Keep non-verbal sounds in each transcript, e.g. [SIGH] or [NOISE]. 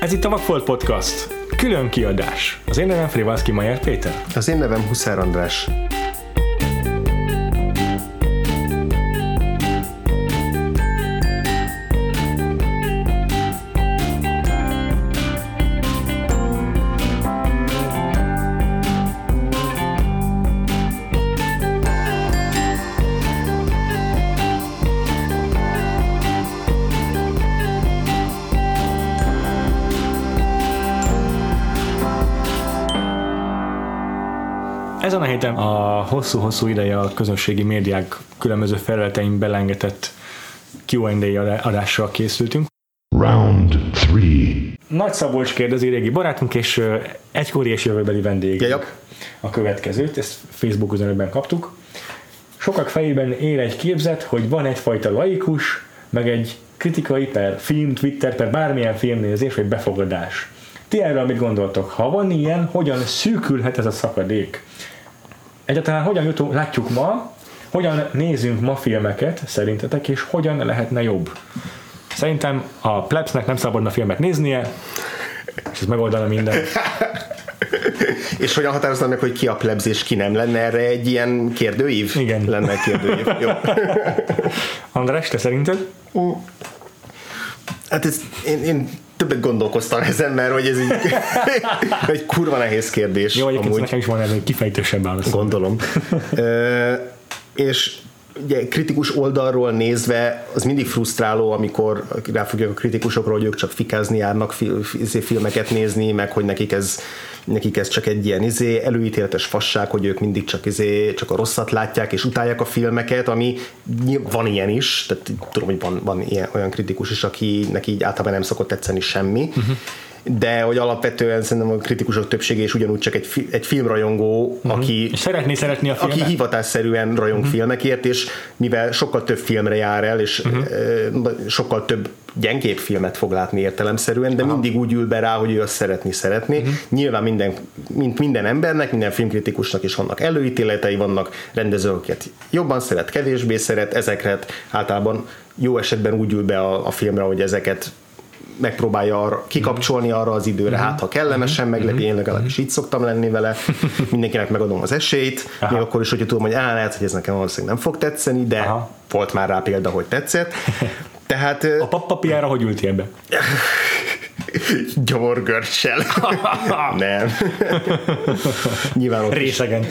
Ez itt a Vagfolt Podcast. Külön kiadás. Az én nevem Frivalszki Majer Péter. Az én nevem Huszár András. Héten a hosszú-hosszú ideje a közösségi médiák különböző felületein belengetett Q&A adással készültünk. Round three. Nagy Szabolcs kérdezi régi barátunk, és egykori és jövőbeli vendég Jajap. a következőt, ezt Facebook üzenetben kaptuk. Sokak fejében él egy képzet, hogy van egyfajta laikus, meg egy kritikai per film, Twitter, per bármilyen filmnézés, vagy befogadás. Ti erről mit gondoltok? Ha van ilyen, hogyan szűkülhet ez a szakadék? Egyáltalán hogyan jutunk, látjuk ma, hogyan nézünk ma filmeket szerintetek, és hogyan lehetne jobb? Szerintem a plebsnek nem szabadna filmet néznie, és ez megoldana minden. [LAUGHS] És hogyan határoznám meg, hogy ki a plebs és ki nem? Lenne erre egy ilyen kérdőív? Igen. Lenne egy kérdőív. [LAUGHS] Jó. András, te szerinted? Hát ez, én, én többet gondolkoztam ezen, mert hogy ez így, [LAUGHS] egy kurva nehéz kérdés. Jó, amúgy. nekem is van egy kifejtősebb válasz. Gondolom. [LAUGHS] Ö, és ugye kritikus oldalról nézve az mindig frusztráló, amikor ráfogjuk a kritikusokról, hogy ők csak fikázni járnak, izé, filmeket nézni, meg hogy nekik ez, nekik ez csak egy ilyen izé, előítéletes fasság, hogy ők mindig csak, izé, csak a rosszat látják és utálják a filmeket, ami van ilyen is, tehát tudom, hogy van, van ilyen, olyan kritikus is, aki neki így általában nem szokott tetszeni semmi, uh-huh de hogy alapvetően szerintem a kritikusok többsége is ugyanúgy csak egy, fi, egy filmrajongó, uh-huh. aki szeretné szeretni a filmet? aki hivatásszerűen rajong uh-huh. filmekért, és mivel sokkal több filmre jár el, és uh-huh. sokkal több gyengébb filmet fog látni értelemszerűen, de Aha. mindig úgy ül be rá, hogy ő azt szeretni szeretné. Uh-huh. Nyilván minden, mint minden embernek, minden filmkritikusnak is vannak előítéletei, vannak rendezőket jobban szeret, kevésbé szeret, ezeket általában jó esetben úgy ül be a, a filmre, hogy ezeket megpróbálja arra, kikapcsolni arra az időre, Mhm. hát ha kellemesen meglepi, én legalábbis így szoktam lenni vele, [LAUGHS] mindenkinek megadom az esélyt, Aha. még akkor is, hogy tudom, hogy á, lehet, hogy ez nekem valószínűleg nem fog tetszeni, de Aha. volt már rá példa, hogy tetszett. [LAUGHS] Tehát A papapjára hogy ültél be? [LAUGHS] gyomorgörcsel. [LAUGHS] nem. Nyilván ott Részegen.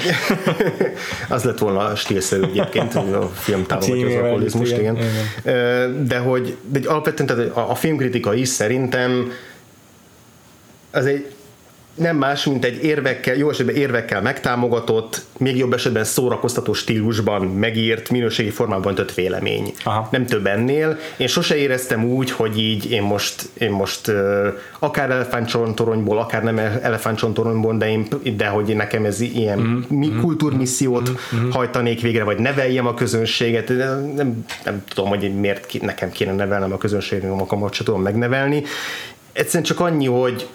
[LAUGHS] az lett volna stílszerű egyébként, a film támogatja az alkoholizmust, igen. igen, De hogy de alapvetően tehát a, a filmkritika is szerintem az egy nem más, mint egy érvekkel, jó esetben érvekkel megtámogatott, még jobb esetben szórakoztató stílusban megírt, minőségi formában tött vélemény. Aha. Nem több ennél. Én sose éreztem úgy, hogy így én most, én most uh, akár elefántcsontoronyból, akár nem elefántcsontoronyból, de, én, de hogy nekem ez ilyen mm. mi, kultúrmissziót mm. hajtanék végre, vagy neveljem a közönséget. Nem, nem, tudom, hogy miért ki, nekem kéne nevelnem a közönséget, magamat sem tudom megnevelni. Egyszerűen csak annyi, hogy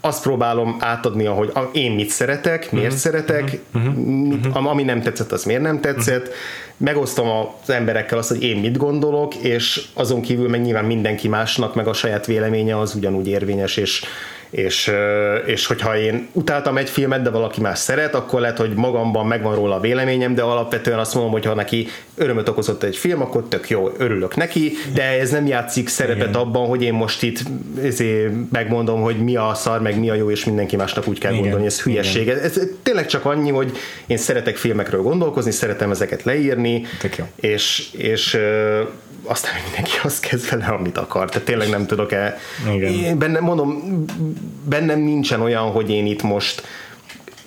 azt próbálom átadni, ahogy én mit szeretek, miért szeretek, mit, am- ami nem tetszett, az miért nem tetszett. Megosztom az emberekkel azt, hogy én mit gondolok, és azon kívül meg nyilván mindenki másnak, meg a saját véleménye az ugyanúgy érvényes, és és, és hogyha én utáltam egy filmet, de valaki más szeret, akkor lehet, hogy magamban megvan róla a véleményem, de alapvetően azt mondom, hogy ha neki örömöt okozott egy film, akkor tök jó, örülök neki, de ez nem játszik szerepet Igen. abban, hogy én most itt megmondom, hogy mi a szar, meg mi a jó, és mindenki másnak úgy kell Igen. gondolni, ez hülyeség. Ez, ez tényleg csak annyi, hogy én szeretek filmekről gondolkozni, szeretem ezeket leírni, és, és aztán mindenki azt kezd vele, amit akar. Tehát tényleg nem tudok-e... Igen. Én bennem, mondom, bennem nincsen olyan, hogy én itt most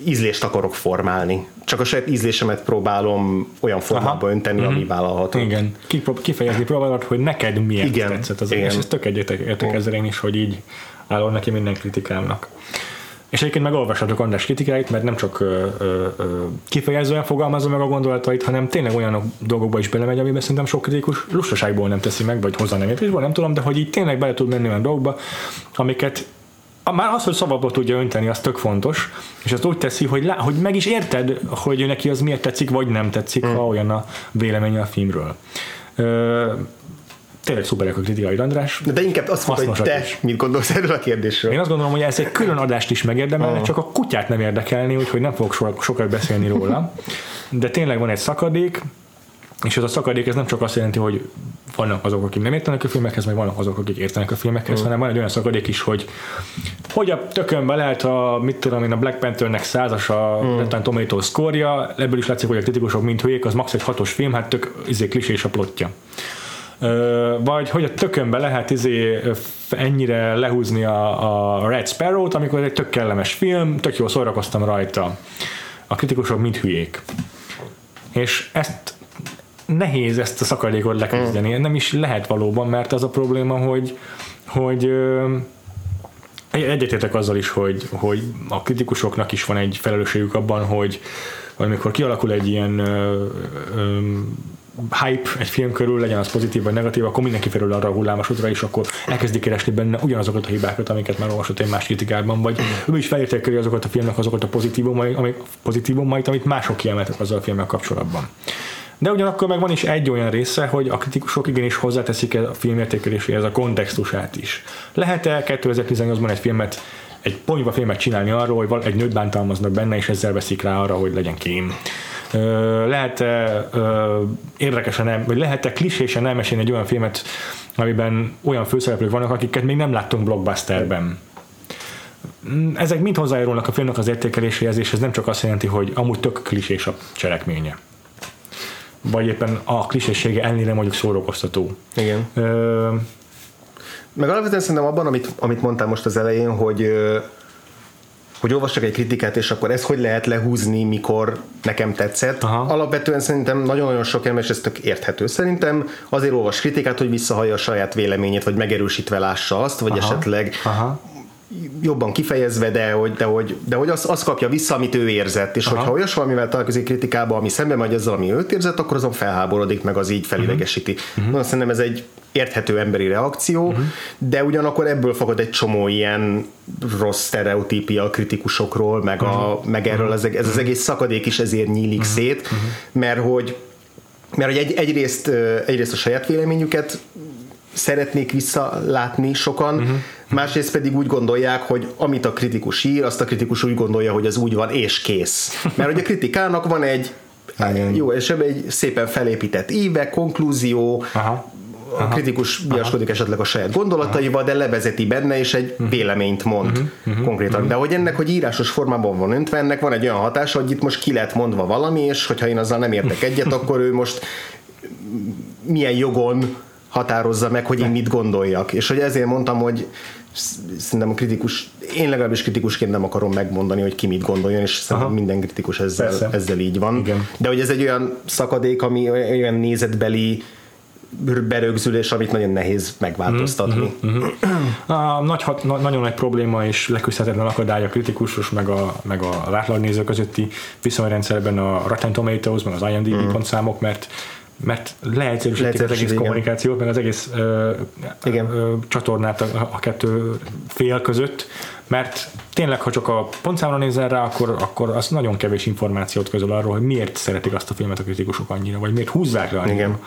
ízlést akarok formálni. Csak a saját ízlésemet próbálom olyan formába Aha. önteni, ami vállalható. Igen, kifejezni próbálod, hogy neked miért Igen, tetszett az igen. És ezt tök egyet értek ezzel én is, hogy így állom neki minden kritikámnak. És egyébként megolvashatok András kritikáit, mert nem csak ö, ö, ö, kifejezően fogalmazza meg a gondolatait, hanem tényleg olyan dolgokba is belemegy, amiben szerintem sok kritikus lustaságból nem teszi meg, vagy hozzá nem értésből, nem tudom, de hogy így tényleg bele tud menni olyan dolgokba, amiket a- már az, hogy szavakba tudja önteni, az tök fontos, és azt úgy teszi, hogy, lá, hogy meg is érted, hogy neki az miért tetszik, vagy nem tetszik, ha olyan a véleménye a filmről. Ö, tényleg szuperek a kritikai András. De inkább azt mondta, hogy te is. mit gondolsz erről a kérdésről. Én azt gondolom, hogy ez egy külön adást is megérdemelne, csak a kutyát nem érdekelni, úgyhogy nem fogok so- sokat beszélni róla. De tényleg van egy szakadék, és ez a szakadék ez nem csak azt jelenti, hogy vannak azok, akik nem értenek a filmekhez, meg vannak azok, akik értenek a filmekhez, hanem van egy olyan szakadék is, hogy hogy a tökönbe lehet a, mit tudom én, a Black Panthernek százas a mm. Rotten Tomatoes szkórja, ebből is látszik, hogy a kritikusok mint hülyék, az max egy hatos film, hát tök izé klisés a plotja. Vagy hogy a tökönbe lehet izé ennyire lehúzni a, a Red Sparrow-t, amikor egy tök kellemes film, tök jól szórakoztam rajta. A kritikusok mind hülyék. És ezt nehéz ezt a szakadékot leküzdeni. Nem is lehet valóban, mert az a probléma, hogy, hogy egyetértek azzal is, hogy, hogy a kritikusoknak is van egy felelősségük abban, hogy amikor kialakul egy ilyen ö, ö, hype egy film körül, legyen az pozitív vagy negatív, akkor mindenki felül arra a hullámos útra, és akkor elkezdi keresni benne ugyanazokat a hibákat, amiket már olvasott egy más kritikában, vagy ő is felértékeli azokat a filmnek azokat a pozitívumait, amik, pozitívumait, amit mások kiemeltek azzal a filmmel kapcsolatban. De ugyanakkor meg van is egy olyan része, hogy a kritikusok igenis hozzáteszik a filmértékeléséhez a kontextusát is. Lehet-e 2018-ban egy filmet, egy ponyva filmet csinálni arról, hogy egy nőt bántalmaznak benne, és ezzel veszik rá arra, hogy legyen kém? Lehet-e ö, érdekesen, vagy lehet-e klisésen elmesélni egy olyan filmet, amiben olyan főszereplők vannak, akiket még nem láttunk blockbusterben? Mm, Ezek mind hozzájárulnak a filmnek az értékeléséhez, és ez nem csak azt jelenti, hogy amúgy tök klisés a cselekménye. Vagy éppen a klisésége ellenére mondjuk szórakoztató. Igen. Ö, Meg alapvetően szerintem abban, amit, amit mondtál most az elején, hogy hogy olvassak egy kritikát, és akkor ezt hogy lehet lehúzni, mikor nekem tetszett. Aha. Alapvetően szerintem nagyon-nagyon sok ember, és ez tök érthető. Szerintem azért olvas kritikát, hogy visszahallja a saját véleményét, vagy megerősítve lássa azt, vagy Aha. esetleg aha. Jobban kifejezve, de hogy, de hogy, de hogy azt, azt kapja vissza, amit ő érzett. És Aha. hogyha olyas valamivel találkozik kritikába, ami szembe megy azzal, ami őt érzett, akkor azon felháborodik, meg az így felidegesíti. Uh-huh. Szerintem ez egy érthető emberi reakció, uh-huh. de ugyanakkor ebből fakad egy csomó ilyen rossz sztereotípia a kritikusokról, meg, a, meg erről ez, ez az egész szakadék is ezért nyílik uh-huh. szét, mert hogy mert hogy egy, egyrészt, egyrészt a saját véleményüket szeretnék visszalátni sokan, uh-huh. Másrészt pedig úgy gondolják, hogy amit a kritikus ír, azt a kritikus úgy gondolja, hogy az úgy van, és kész. Mert hogy a kritikának van egy Igen. jó, és egy szépen felépített íve, konklúzió, Aha. a kritikus viaskodik esetleg a saját gondolataival, de levezeti benne, és egy véleményt mond konkrétan. De hogy ennek, hogy írásos formában van öntve, ennek van egy olyan hatása, hogy itt most ki lett mondva valami, és hogyha én azzal nem értek egyet, [LAUGHS] akkor ő most milyen jogon határozza meg, hogy én mit gondoljak. És hogy ezért mondtam, hogy sz- szerintem a kritikus, én legalábbis kritikusként nem akarom megmondani, hogy ki mit gondoljon, és szerintem Aha. minden kritikus ezzel, Persze. ezzel így van. Igen. De hogy ez egy olyan szakadék, ami olyan nézetbeli berögzülés, amit nagyon nehéz megváltoztatni. A nagy, hat, na, nagyon nagy probléma és leküzdhetetlen akadály a kritikus meg a, meg a átlagnéző közötti viszonyrendszerben a Rotten Tomatoes, meg az IMDb mm. pontszámok, mert mert leegyszerűsítik az egész igen. kommunikációt, meg az egész ö, Igen. ö, csatornát a, a kettő fél között, mert tényleg, ha csak a pontszámra nézel rá, akkor, akkor az nagyon kevés információt közöl arról, hogy miért szeretik azt a filmet a kritikusok annyira, vagy miért húzzák le annyira. Igen.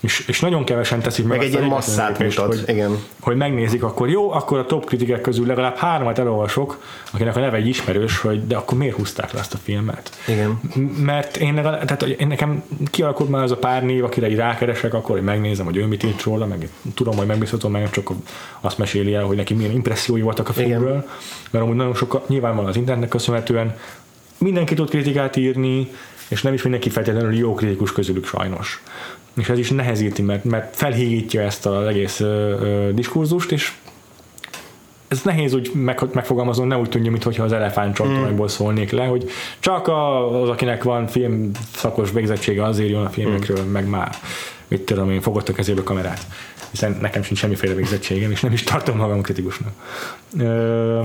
És, és nagyon kevesen teszik meg, Meg egy ilyen masszát mutat, hogy, igen. hogy megnézik, akkor jó, akkor a top kritikák közül legalább hármat elolvasok, akinek a neve egy ismerős, hogy de akkor miért húzták le azt a filmet? Igen. Mert én, legalább, tehát hogy én nekem kialakult már az a pár név, akire így rákeresek, akkor hogy megnézem, hogy ő mit írt róla, meg tudom, hogy megbízhatom, meg csak azt meséli el, hogy neki milyen impressziói voltak a filmről, mert amúgy nagyon sokat, nyilván van az internetnek köszönhetően, mindenki tud kritikát írni, és nem is mindenki feltétlenül jó kritikus közülük sajnos. És ez is nehezíti, mert, mert felhígítja ezt az egész ö, ö, diskurzust, és ez nehéz úgy meg, megfogalmazni, ne úgy tűnjön, mintha az elefántcsontoronyból szólnék le, hogy csak a- az, akinek van film szakos végzettsége, azért jön a filmekről, meg már mit tudom én, fogott a kezébe a kamerát. Hiszen nekem sincs semmiféle végzettségem, és nem is tartom magam kritikusnak. Ö,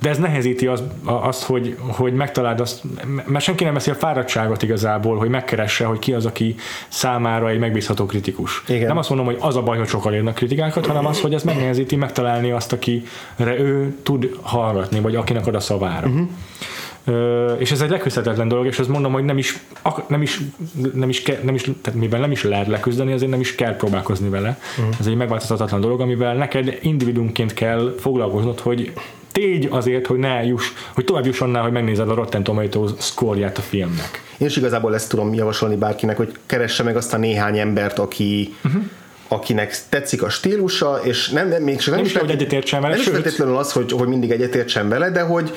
de ez nehezíti az, azt, hogy, hogy megtaláld azt, mert senki nem veszi a fáradtságot igazából, hogy megkeresse, hogy ki az, aki számára egy megbízható kritikus. Igen. Nem azt mondom, hogy az a baj, hogy sokan írnak kritikákat, hanem az, hogy ez megnehezíti megtalálni azt, akire ő tud hallgatni, vagy akinek ad a szavára. Uh-huh. Ö, és ez egy leküzdhetetlen dolog, és azt mondom, hogy nem is, ak- nem is, nem is, ke, nem is tehát mivel nem is lehet leküzdeni, azért nem is kell próbálkozni vele. Uh-huh. Ez egy megváltozhatatlan dolog, amivel neked individumként kell foglalkoznod, hogy tégy azért, hogy ne juss, hogy tovább juss annál, hogy megnézed a Rotten Tomatoes szkórját a filmnek. Én is igazából ezt tudom javasolni bárkinek, hogy keresse meg azt a néhány embert, aki, uh-huh. akinek tetszik a stílusa, és nem, nem, még nem, Nem is kell, hogy egyetértsen vele, nem is sőt- feltétlenül az, hogy, hogy mindig egyetértsen vele, de hogy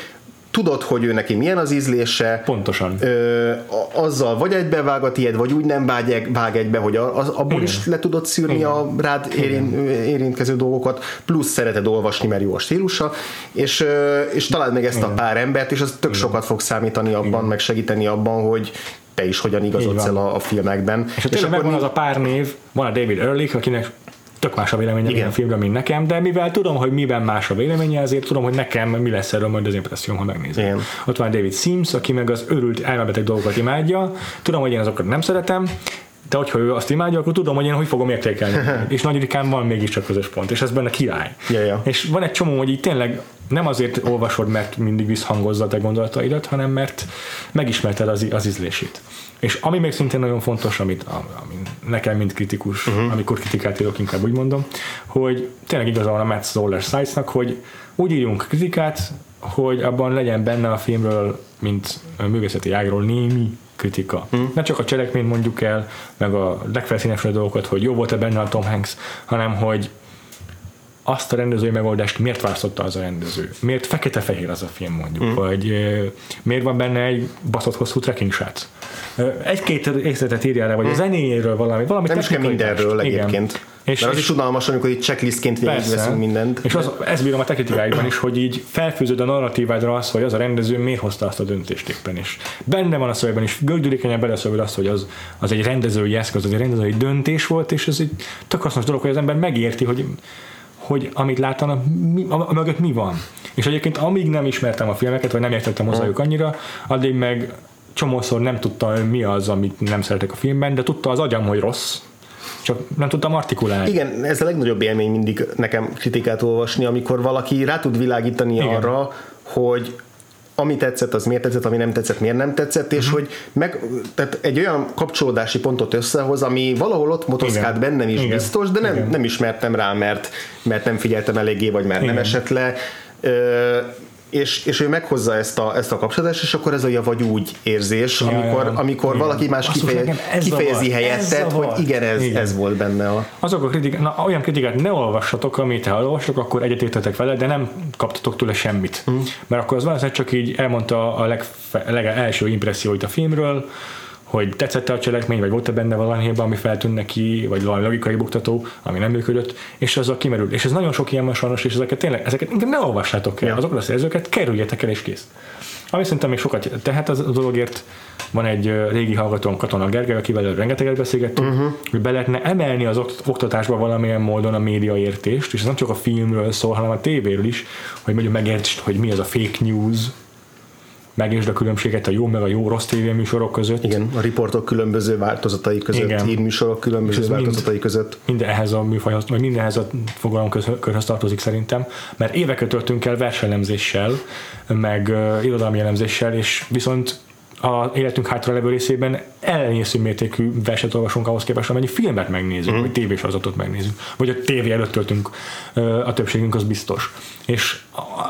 tudod, hogy ő neki milyen az ízlése, Pontosan. ö, azzal vagy egybevág a tiéd, vagy úgy nem vág, egy- vág egybe, hogy az, abból Igen. is le tudod szűrni a rád érén, érintkező dolgokat, plusz szereted olvasni, mert jó a stílusa, és, és találd meg ezt a pár embert, és az tök sokat fog számítani abban, meg segíteni abban, hogy te is hogyan igazodsz el a, a filmekben. És ha tényleg megvan az a pár név, van a David Ehrlich, akinek tök más a véleménye Igen. A filmről, mint nekem, de mivel tudom, hogy miben más a véleménye, ezért tudom, hogy nekem mi lesz erről majd az impresszióm, ha megnézem. Igen. Ott van David Sims, aki meg az örült elmebeteg dolgokat imádja. Tudom, hogy én azokat nem szeretem, de hogyha ő azt imádja, akkor tudom, hogy én hogy fogom értékelni. [LAUGHS] és nagy ritkán van mégiscsak közös pont, és ez benne király. Ja, ja. És van egy csomó, hogy így tényleg nem azért olvasod, mert mindig visszhangozza a te gondolataidat, hanem mert megismerted az, az ízlését. És ami még szintén nagyon fontos, amit ami nekem, mint kritikus, uh-huh. amikor kritikát írok, inkább úgy mondom, hogy tényleg igaza van a Matt Zoller Sites-nak, hogy úgy írjunk kritikát, hogy abban legyen benne a filmről, mint a művészeti ágról némi kritika. Hmm. Ne csak a cselekményt mondjuk el, meg a legfelszínesebb dolgokat, hogy jó volt-e benne a Tom Hanks, hanem hogy azt a rendezői megoldást miért választotta az a rendező? Miért fekete-fehér az a film mondjuk? Mm. Vagy miért van benne egy baszott hosszú trekking? Ö, Egy-két részletet írjál le, vagy a zenéjéről valami, valami Nem is kell mindenről egyébként. És, Mert az és, is unalmas, amikor itt checklistként végigveszünk mindent. és az, ezt bírom a te kritikáidban is, hogy így felfűzöd a narratívádra azt, hogy az a rendező miért hozta azt a döntést éppen is. Benne van a szövegben is, gördülékenyen beleszövöd azt, hogy az, az egy rendezői eszköz, az egy rendezői döntés volt, és ez egy tök hasznos dolog, hogy az ember megérti, hogy hogy amit láttanak, mi, a, a mögött mi van. És egyébként amíg nem ismertem a filmeket, vagy nem értettem hozzájuk annyira, addig meg csomószor nem tudtam, hogy mi az, amit nem szeretek a filmben, de tudta az agyam, hogy rossz, csak nem tudtam artikulálni. Igen, ez a legnagyobb élmény mindig nekem kritikát olvasni, amikor valaki rá tud világítani Igen. arra, hogy ami tetszett, az miért tetszett, ami nem tetszett, miért nem tetszett, és Mhm. hogy meg, tehát egy olyan kapcsolódási pontot összehoz, ami valahol ott motoszkált Igen. bennem is Igen. biztos, de nem, Igen. nem ismertem rá, mert, mert nem figyeltem eléggé, vagy mert nem Igen. esett le. Ö, és, és ő meghozza ezt a, ezt a kapcsolatot, és akkor ez a vagy úgy érzés, Ja, amikor, ja. amikor Igen. valaki más kifeje, kifejezi zavar, helyettet, hogy igen, ez, Igen. ez volt benne a... Azok a kritikák, na, olyan kritikát ne olvassatok, amit ha olvastok, akkor egyetértetek vele, de nem kaptatok tőle semmit. Mm. Mert akkor az valószínűleg csak így elmondta a legfe, legelső impresszióit a filmről, hogy tetszett a cselekmény, vagy volt-e benne valami hiba, ami feltűnt neki, vagy valami logikai buktató, ami nem működött, és az a kimerül. És ez nagyon sok ilyen van sajnos, és ezeket tényleg, ezeket inkább ne olvassátok el, azokat a szerzőket kerüljetek el, és kész. Ami szerintem még sokat tehet az a dologért, van egy régi hallgatón Katona Gergely, akivel rengeteget beszélgettünk, uh-huh. hogy be lehetne emelni az okt- oktatásba valamilyen módon a médiaértést, és ez nem csak a filmről szól, hanem a tévéről is, hogy mondjuk megértsd, hogy mi az a fake news, megértsd a különbséget a jó meg a jó rossz tévéműsorok között. Igen, a riportok különböző változatai között, Igen. hírműsorok És különböző mind- változatai között. minden ehhez a műfajhoz, vagy mindenhez a fogalomkörhöz tartozik szerintem, mert éveket töltünk el verselemzéssel, meg uh, irodalmi elemzéssel, és viszont a életünk hátra levő részében elnyésző mértékű verset olvasunk ahhoz képest, amennyi filmet megnézünk, mm. vagy tévésorozatot megnézünk, vagy a tévé előtt töltünk, a többségünk az biztos. És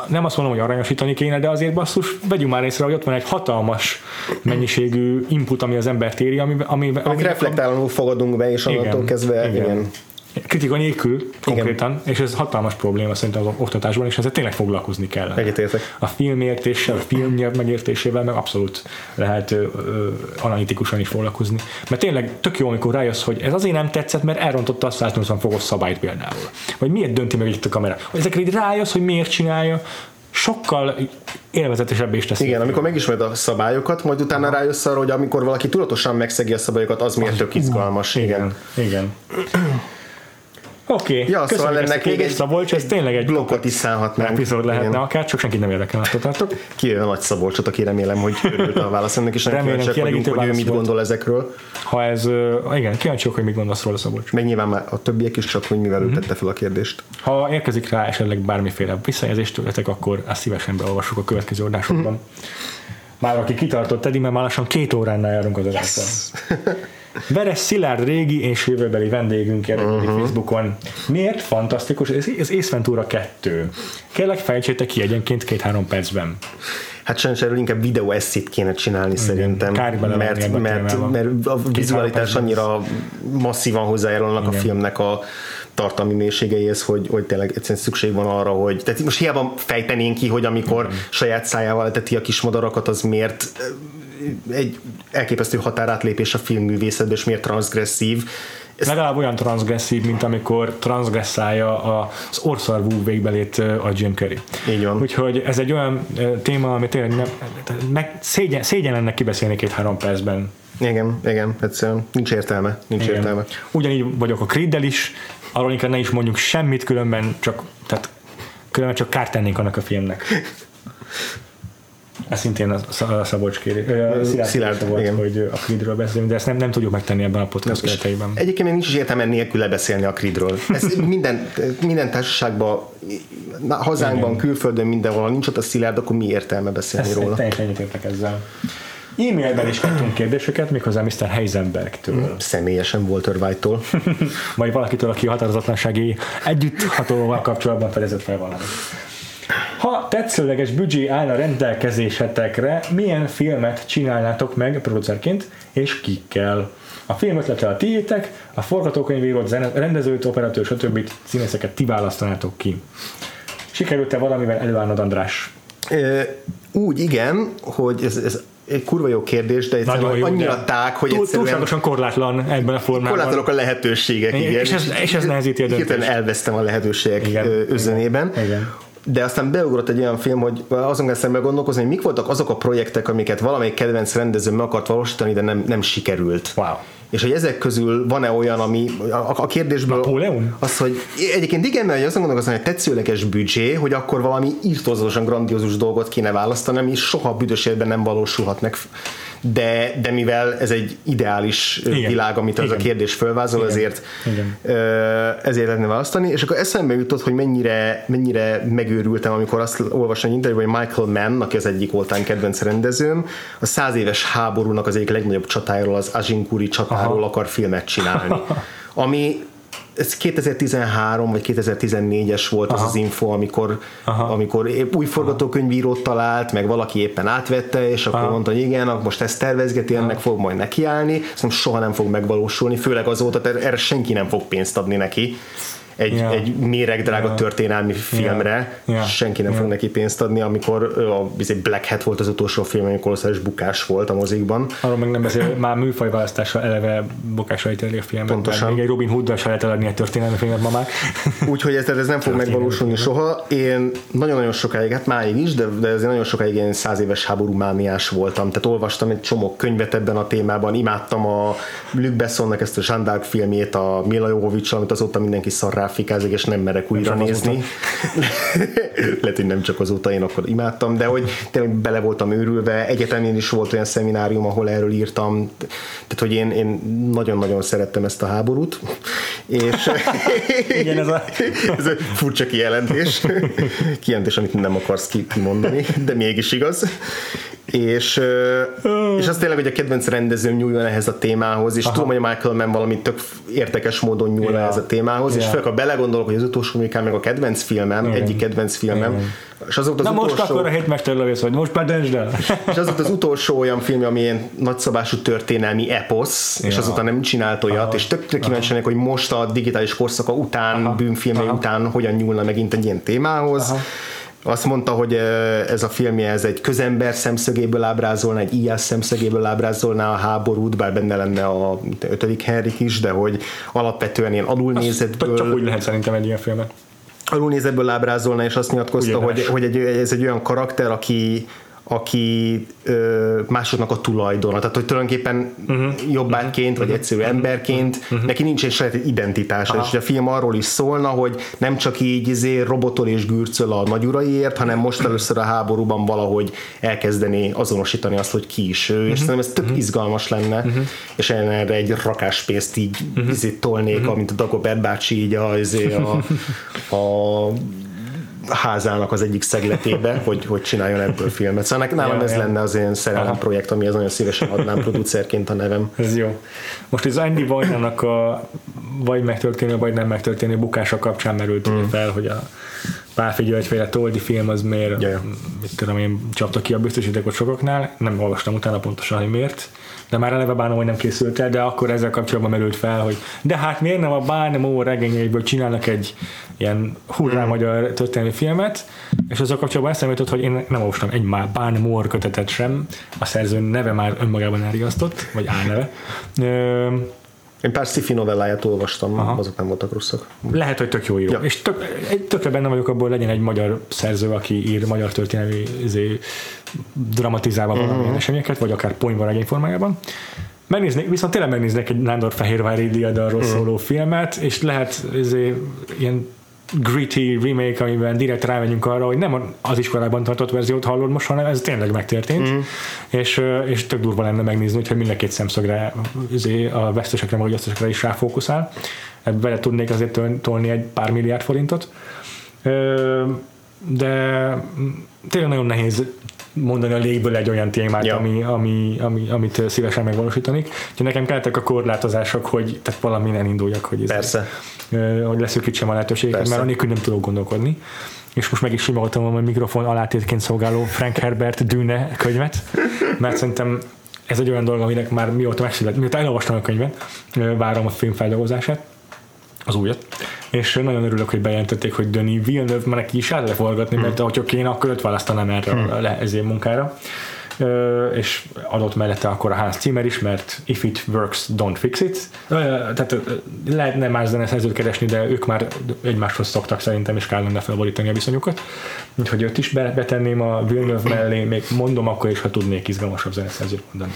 nem azt mondom, hogy aranyosítani kéne, de azért basszus, vegyünk már észre, hogy ott van egy hatalmas mennyiségű input, ami az embert éri, ami, ami, ami reflektállanul fogadunk be, és onnantól kezdve igen. igen. Kritika nélkül konkrétan, és ez hatalmas probléma szerintem az oktatásban, és ezzel tényleg foglalkozni kell. Egyetértek. A filmértéssel, a filmnyelv megértésével meg abszolút lehet ö, ö, analitikusan is foglalkozni. Mert tényleg tök jó, amikor rájössz, hogy ez azért nem tetszett, mert elrontotta a 180 fokos szabályt például. Vagy miért dönti meg itt a kamera. Ezekre így rájössz, hogy miért csinálja, sokkal élvezetesebbé is teszi. Igen, amikor megismered a szabályokat, majd utána rájössz arra, hogy amikor valaki tudatosan megszegi a szabályokat, az miért tök izgalmas. Igen. Igen. Oké, okay. Ja, szóval ennek még egy Szabolcs, ez tényleg egy blokkot is szállhatnánk. epizód lehetne Igen. akár, csak senkit nem érdekel, láthatátok. Kijön a nagy Szabolcsot, aki remélem, hogy örült a válasz ennek, és Remélem, kíváncsiak vagyunk, hogy ő mit volt. gondol ezekről. Ha ez, igen, kíváncsiak, hogy mit gondolsz róla Szabolcs. Meg nyilván már a többiek is, csak hogy mivel Mhm. ő tette fel a kérdést. Ha érkezik rá esetleg bármiféle visszajelzést tőletek, akkor azt szívesen beolvassuk a következő adásokban. Már aki kitartott eddig, mert már lassan két óránál járunk az adáson. [LAUGHS] Veres Szilárd régi és jövőbeli vendégünk jelenti uh-huh. Facebookon. Miért fantasztikus? Ez, ez Ace Ventura 2. Kérlek fejtsétek ki egyenként két-három percben. Hát sajnos erről inkább videó eszét kéne csinálni szerintem, kár mert, mert, témába. mert a vizualitás annyira masszívan hozzájárulnak a Igen. filmnek a tartalmi mélységeihez, hogy, hogy tényleg egyszerűen szükség van arra, hogy tehát most hiába fejtenénk ki, hogy amikor saját szájával eteti a kis madarakat, az miért egy elképesztő határátlépés a filmművészetben, és miért transgresszív. Ez Legalább olyan transgresszív, mint amikor transgresszálja az orszarvú végbelét a Jim Carrey. Így van. Úgyhogy ez egy olyan téma, amit tényleg nem, meg, szégyen, szégyen lenne kibeszélni két-három percben. Igen, igen, egyszerűen nincs értelme, nincs Igen. értelme. Ugyanígy vagyok a Creeddel is, arról inkább ne is mondjuk semmit, különben csak, tehát különben csak kárt tennénk annak a filmnek. [LAUGHS] Ez szintén a Sz- a Szabolcs kérés, ö, Szilárd, volt, igen. hogy a Creedről beszélünk, de ezt nem, nem tudjuk megtenni ebben a podcast kereteiben. Egyébként még nincs is értelme nélkül lebeszélni a Creedről. Ez [LAUGHS] minden, minden társaságban, hazánkban, Igen. külföldön, mindenhol, nincs ott a szilárd, akkor mi értelme beszélni Ezt róla? teljesen egyetértek ezzel. E-mailben is kaptunk kérdéseket, méghozzá Mr. Heisenbergtől, Személyesen Walter White-tól. [LAUGHS] vagy valakitől, aki határozatlansági együtthatóval kapcsolatban fedezett fel valamit. Ha tetszőleges büdzsé állna rendelkezésetekre, milyen filmet csinálnátok meg producerként, és kikkel? A film ötlete a tiétek, a forgatókönyvírót, rendezőt, operatőr, stb. színészeket ti választanátok ki. Sikerült-e valamivel előállnod, András? Ö, Úgy igen, hogy ez, ez egy kurva jó kérdés, de egyszerűen jó, annyira de tág, hogy túl, egyszerűen túlságosan korlátlan ebben a formában. korlátlanok a lehetőségek, Igen, és ez- és ez nehezíti a hirtelen döntést. elvesztem a lehetőségek Igen, ö, igen, igen. De aztán beugrott egy olyan film, hogy azon kezdtem el gondolkozni, hogy mik voltak azok a projektek, amiket valamelyik kedvenc rendező meg akart valósítani, de nem, nem sikerült. Wow. És hogy ezek közül van-e olyan, ami a, a kérdésből Napóleon? az, hogy egyébként igen, mert azon gondolkozom, hogy tetszőleges büdzsé, hogy akkor valami írtózatosan grandiózus dolgot kéne választani, ami soha büdös életben nem valósulhat meg. De, de mivel ez egy ideális Igen. Igen. világ, amit ez a Igen. kérdés fölvázol, Igen. ezért Igen. ezért lehetne választani, és akkor eszembe jutott, hogy mennyire, mennyire megőrültem, amikor azt olvastam egy interjúban, hogy Michael Mann, aki az egyik oltán kedvenc rendezőm, a száz éves háborúnak az egyik legnagyobb csatájáról, az Ajinkuri csatáról Aha. akar filmet csinálni. Ami ez 2013 vagy 2014-es volt az Aha. az info, amikor, Aha. amikor épp új forgatókönyvírót talált, meg valaki éppen átvette, és akkor Aha. mondta, hogy igen, akkor most ezt tervezgeti, ennek fog majd nekiállni, szerintem soha nem fog megvalósulni, főleg azóta, erre senki nem fog pénzt adni neki egy, Ja. egy méregdrága Ja. történelmi filmre, Ja. senki nem Ja. fog neki pénzt adni, amikor a, Black Hat volt az utolsó film, amikor kolosszális bukás volt a mozikban. Arról meg nem beszél, már műfajválasztással eleve bokásra ítéli a filmet. Pontosan. Még egy Robin Hood-dal se lehet eladni egy történelmi filmet ma már. Úgyhogy ez, ez nem fog megvalósulni soha. Én nagyon-nagyon sokáig, hát máig is, de, de azért nagyon sokáig én száz éves háború mániás voltam. Tehát olvastam egy csomó könyvet ebben a témában, imádtam a Luc Bessonnak ezt a Jean filmjét, a Mila Jovovich, amit azóta mindenki szarráfikázik, és nem merek újra csak nézni. [LAUGHS] Lehet, hogy nem csak azóta én akkor imádtam, de hogy tényleg bele voltam őrülve. Egyetemén is volt olyan szeminárium, ahol erről írtam. Tehát, hogy én, én nagyon-nagyon szerettem ezt a háborút. És [LAUGHS] Igen, ez a- [LAUGHS] ez egy furcsa kijelentés. Kijelentés, amit nem akarsz ki- kimondani, de mégis igaz. És, és az tényleg, hogy a kedvenc rendezőm nyúljon ehhez a témához, és Aha. tudom, hogy a Michael Mann valami tök érdekes módon nyúl Ja. ehhez a témához, és Ja. főleg, ha belegondolok, hogy az utolsó Mikán meg a kedvenc filmem, Igen. egyik kedvenc filmem, Igen. és az volt az Na most utolsó... akkor a hétmester lövész, hogy most már döntsd el. És az volt az utolsó olyan film, ami ilyen nagyszabású történelmi eposz, és Ja. azóta nem csinált olyat, Aha. és tök tök kíváncsi hogy most a digitális korszaka után, Aha. bűnfilmei Aha. után hogyan nyúlna megint egy ilyen témához. Aha. Azt mondta, hogy ez a filmje ez egy közember szemszögéből ábrázolná, egy íjász szemszögéből ábrázolná a háborút, bár benne lenne a ötödik Henrik is, de hogy alapvetően ilyen alulnézetből Csak úgy lehet szerintem egy ilyen filmet. alulnézetből ábrázolna, és azt nyilatkozta, Ugyanes. hogy, hogy egy, ez egy olyan karakter, aki aki ö, másoknak a tulajdona, tehát hogy tulajdonképpen uh-huh. jobbágyként, vagy egyszerű emberként, uh-huh. neki nincs egy saját identitása, Aha. és a film arról is szólna, hogy nem csak így izé, robotol és gürcöl a nagyuraiért, hanem most először a háborúban valahogy elkezdeni azonosítani azt, hogy ki is ő, és szerintem ez tök izgalmas lenne, és én erre egy rakás pénzt így izé, tolnék, amint a Dagobert bácsi így a, izé, a, [LAUGHS] a házának az egyik szegletébe, [LAUGHS] hogy, hogy csináljon ebből filmet. Szóval nálam Ja, ez ja. lenne az én szerelem Aha. projekt, amihez nagyon szívesen adnám producerként a nevem. Ez jó. Most az Andy Vajnának a vagy megtörténő, vagy nem megtörténő bukása kapcsán merült mm. fel, hogy a Pálfi Györgyféle Toldi film az miért, Ja, ja. mit tudom én, csapta ki a biztosítékot sokaknál, nem olvastam utána pontosan, hogy miért, de már eleve bánom, hogy nem készült el, de akkor ezzel kapcsolatban merült fel, hogy de hát miért nem a Bánmó regényeiből csinálnak egy ilyen hurrá magyar történelmi filmet, és azzal kapcsolatban eszembe jutott, hogy én nem olvastam egy már Bán kötetet sem, a szerző neve már önmagában elriasztott, vagy álneve. Én pár sci-fi novelláját olvastam, Aha. azok nem voltak rosszak. lehet, hogy tök jó író. Ja. És tök, tökre benne vagyok abból, legyen egy magyar szerző, aki ír magyar történelmi izé, dramatizálva Mhm. valamilyen eseményeket, vagy akár poénban regény formájában. Megnéznék, viszont tényleg megnéznék egy Nándor Fehérvári diadalról Mhm. szóló filmet, és lehet izé, ilyen gritty remake, amiben direkt rávegyünk arra, hogy nem az iskolában tartott verziót hallod most, hanem ez tényleg megtörtént, mm. és, és tök durva lenne megnézni, hogyha mind a két szemszögre izé, a vesztesekre, vagy a győztesekre is ráfókuszál. Bele tudnék azért tol- tolni egy pár milliárd forintot. De tényleg nagyon nehéz mondani a légből egy olyan témát, Ja. ami, ami, ami, amit szívesen megvalósítanék. Úgyhogy nekem kellettek a korlátozások, hogy tehát valami induljak, hogy, ez, Persze. ö, hogy leszűkítsem a lehetőségeket, mert anélkül nem tudok gondolkodni. És most meg is simogatom a mikrofon alátétként szolgáló Frank Herbert Dűne könyvet, mert szerintem ez egy olyan dolog, aminek már mióta megszület, mióta elolvastam a könyvet, várom a film feldolgozását, az újat. És nagyon örülök, hogy bejelentették, hogy Denis Villeneuve már neki is lehet forgatni, mert ahogy én akkor őt választanám erre le- ezért munkára. És adott mellette akkor a Hans Zimmer is, mert if it works, don't fix it. Tehát lehetne más zeneszerzőt keresni, de ők már egymáshoz szoktak szerintem, és kellene felborítani a viszonyukat. Úgyhogy őt is be- betenném a Villeneuve mellé, még mondom akkor is, ha tudnék izgalmasabb zeneszerzőt mondani.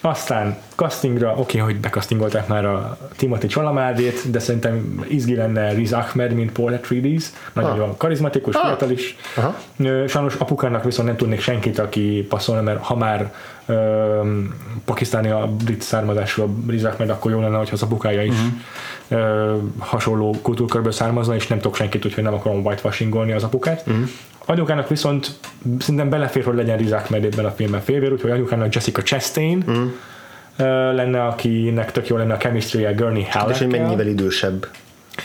Aztán castingra, oké, hogy bekasztingolták már a Timothy Chalamádét, de szerintem izgi lenne Riz Ahmed, mint Paul Atreides, nagyon Ah. karizmatikus, Ah. fiatal is. Aha. Sajnos apukának viszont nem tudnék senkit, aki passzolna, mert ha már öm, pakisztáni a brit származású a Riz Ahmed, akkor jó lenne, hogyha az apukája is Mhm. ö, hasonló kultúrkörből származna, és nem tudok senkit, úgyhogy nem akarom whitewashingolni az apukát. Mhm. Anyukának viszont szerintem belefér, hogy legyen Riz Ahmed ebben a filmben félvér, úgyhogy anyukának Jessica Chastain ö, lenne, akinek tök jó lenne a chemistry-je Gurney És hogy Halleck. mennyivel idősebb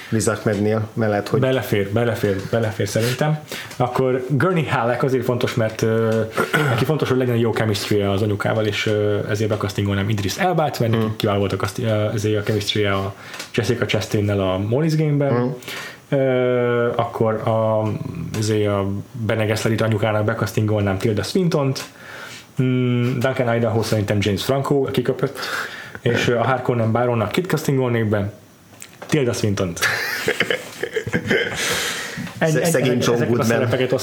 Riz Ahmednél, mellett, hogy Belefér, belefér, belefér szerintem. Akkor Gurney Halleck azért fontos, mert uh, neki fontos, hogy legyen jó chemistry az anyukával, és uh, ezért bekasztingolnám Idris Elbát, mert neki kiváló volt a, kaszti- uh, ezért a chemistry a Jessica Chastain-nel a Molly's Game-ben. Akkor a, ezért a Bene Gesserit anyukának bekasztingolnám Tilda Swinton-t, Mm, Duncan Idaho szerintem James Franco kiköpött, és a Harkonnen Baronnak kit castingolnék be? Tilda Swinton-t. [LAUGHS] Ennyi- ennyi- szegény ezeket John Goodman.